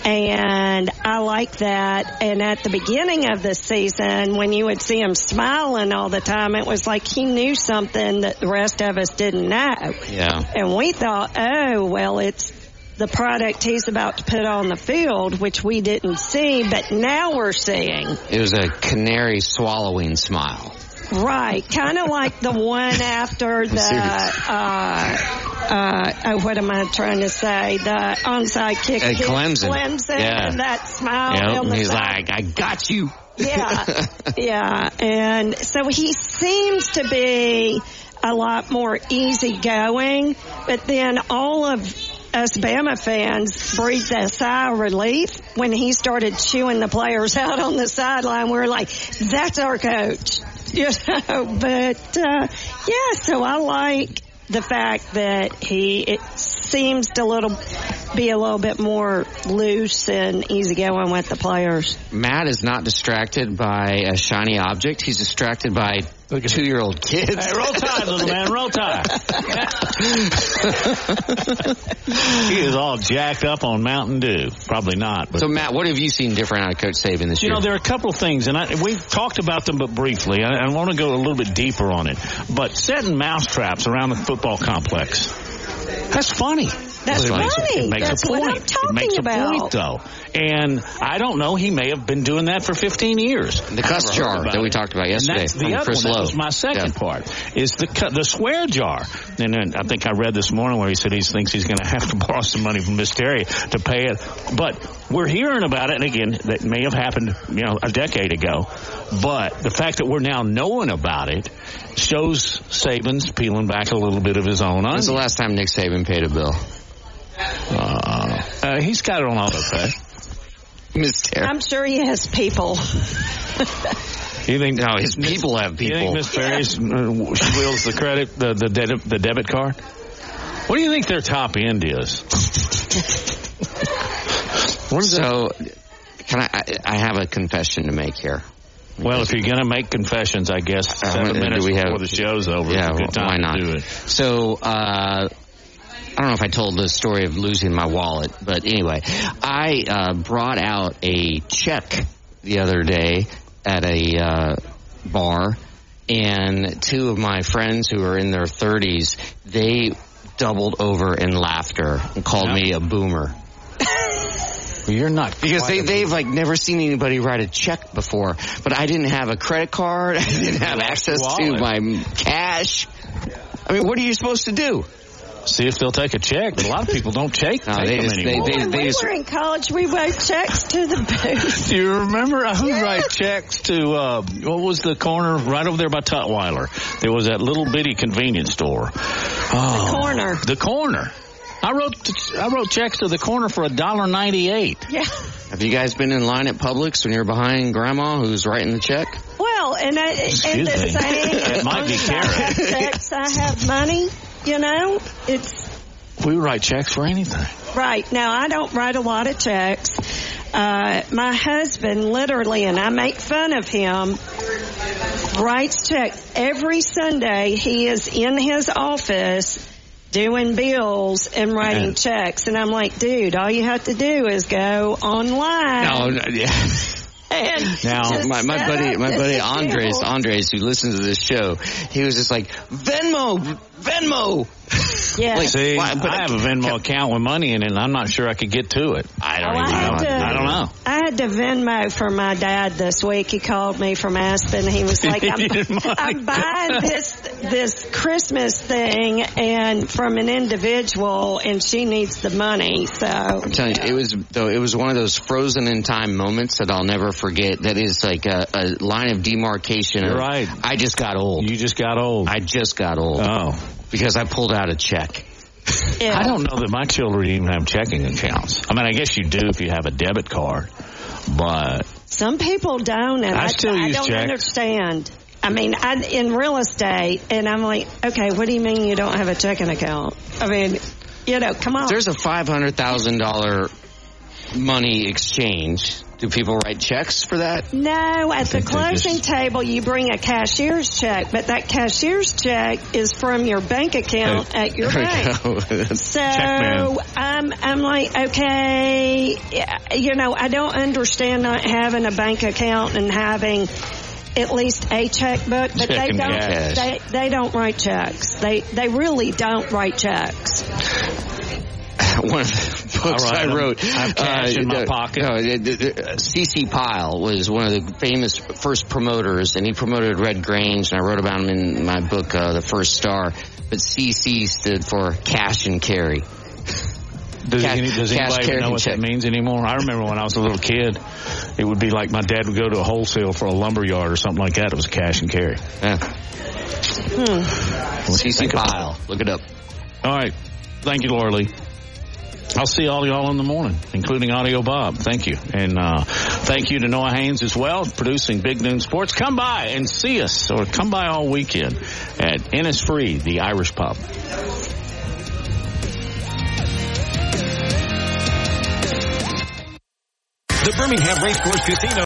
C: And I like that. And at the beginning of the season, when you would see him smiling all the time, it was like he knew something that the rest of us didn't know.
D: Yeah.
C: And we thought, oh, well, it's the product he's about to put on the field, which we didn't see, but now we're seeing.
D: It was a canary swallowing smile.
C: Right, kind of like the one after the, uh, uh, oh, what am I trying to say? The onside kick.
D: At Clemson.
C: Clemson,
D: Yeah.
C: and that smile.
D: Yep,
C: on
D: he's
C: side.
D: like, I got you.
C: Yeah, yeah, and so he seems to be a lot more easygoing, but then all of us Bama fans breathed a sigh of relief when he started chewing the players out on the sideline. We are like, that's our coach, you know, but, uh, yeah, so I like the fact that he, seems to little, be a little bit more loose and easygoing with the players.
D: Matt is not distracted by a shiny object. He's distracted by two-year-old kids.
B: Hey, roll tide, little man, roll tide. he is all jacked up on Mountain Dew. Probably not. But
D: So, Matt, what have you seen different out of Coach Saban this
B: You
D: year?
B: know, there are a couple of things, and I, we've talked about them, but briefly. I, I want to go a little bit deeper on it. But setting mousetraps around the football complex, that's funny.
C: That's
B: it makes,
C: funny.
B: It makes
C: That's
B: a
C: what
B: point.
C: I'm talking
B: it makes
C: about.
B: a point, though. And I don't know. He may have been doing that for 15 years.
D: The cuss jar that we
B: it.
D: talked about
B: And
D: yesterday
B: that's the
D: from
B: other
D: Chris
B: one. That was my second
D: Yeah.
B: part. Is the cu- the swear jar. And then I think I read this morning where he said he thinks he's going to have to borrow some money from Miss Terry to pay it. But we're hearing about it, and again, that may have happened, you know, a decade ago. But the fact that we're now knowing about it shows Saban's peeling back a little bit of his own
D: When's the last time Nick Saban paid a bill?
B: Uh, uh, he's got it on auto pay.
D: Miss Terry.
C: I'm sure he has people.
B: You think?
D: No, his people have people.
B: You
D: people.
B: think Miss Terry's uh, she wheels the credit, the the, de- the debit card? What do you think their top end is? what is
D: so, can I, I? I have a confession to make here.
B: Well, if you're going to make confessions, I guess
D: Uh,
B: seven
D: do
B: minutes
D: we have-
B: before the show's over
D: Yeah,
B: is a good time
D: why not?
B: to do it.
D: So, uh, I don't know if I told the story of losing my wallet, but anyway, I uh, brought out a check the other day at a uh, bar, and two of my friends who are in their 30s, they doubled over in laughter and called me a boomer.
B: You're not
D: because they they've like never seen anybody write a check before. But I didn't have a credit card. I didn't have access to my cash. I mean, what are you supposed to do?
B: See if they'll take a check. But a lot of people don't take,
D: No,
B: take
D: they
B: them
D: just- they-
B: anymore.
C: when we were in college, we wrote checks to the booth.
B: Do you remember who write checks to uh, what was the corner right over there by Tutwiler? There was that little bitty convenience store. Oh,
C: The corner.
B: The corner. I wrote I wrote checks to the corner for a dollar ninety eight.
C: Yeah.
D: Have you guys been in line at Publix when you're behind Grandma who's writing the check?
C: Well, and I, and
B: Excuse
C: the
B: me.
C: saying,
B: It might be
C: as I have checks, I have money. You know, it's
B: We write checks for anything.
C: right now. I don't write a lot of checks. Uh, my husband, literally, and I make fun of him, writes checks every Sunday. He is in his office doing bills and writing
D: Yeah.
C: checks, and I'm like, dude, all you have to do is go online.
D: No, no yeah.
C: And
D: Now, my, my buddy, my buddy
C: account.
D: Andres, Andres, who listens to this show, he was just like, Venmo, Venmo.
C: Yeah.
D: Like,
B: See,
D: why- but
B: I have a Venmo account with money in it, and I'm not sure I could get to it.
D: I
C: Oh, I had to,
B: I don't know.
C: I had to Venmo for my dad this week. He called me from Aspen. He was like, I'm, oh
B: You didn't mind.
C: I'm buying this, this Christmas thing and from an individual and she needs the money. So
D: I'm telling you, it was though it was one of those frozen in time moments that I'll never forget. That is like a, a line of demarcation.
B: You're
D: of,
B: right.
D: I just got old.
B: You just got old.
D: I just got old
B: Oh.
D: because I pulled out a check.
C: Yeah.
B: I don't know that my children even have checking accounts. I mean, I guess you do if you have a debit card, but
C: some people don't and
B: I
C: I,
B: still
C: I
B: use
C: don't
B: checks.
C: understand. I mean, I, in real estate, and I'm like, okay, what do you mean you don't have a checking account? I mean, you know, come on.
D: There's a five hundred thousand dollar money exchange. Do people write checks for that?
C: No, at the closing
D: just-
C: table you bring a cashier's check, but that cashier's check is from your bank account at your bank. So I'm I'm like okay, you know I don't understand not having a bank account and having at least a checkbook, but they don't
D: cash.
C: they they don't write checks. They they really don't write checks.
D: one of the books
B: I
D: I wrote.
B: I have cash in my
D: no,
B: pocket.
D: No, C.C. Pyle was one of the famous first promoters, and he promoted Red Grange, and I wrote about him in my book, uh, The First Star. But C.C. stood for cash and carry.
B: Does,
D: Cash-
B: any, does anybody even
D: carry
B: know what
D: check.
B: that means anymore? I remember when I was a little kid, it would be like my dad would go to a wholesale for a lumber yard or something like that. It was cash and carry.
D: Yeah.
C: Hmm.
D: C.C. Pyle. Look it up.
B: All right. Thank you, Laura Lee. I'll see all y'all in the morning, including Audio Bob. Thank you. And uh, thank you to Noah Haynes as well, producing Big Noon Sports. Come by and see us, or come by all weekend at Innisfree, the Irish Pub.
N: The Birmingham Racecourse Casino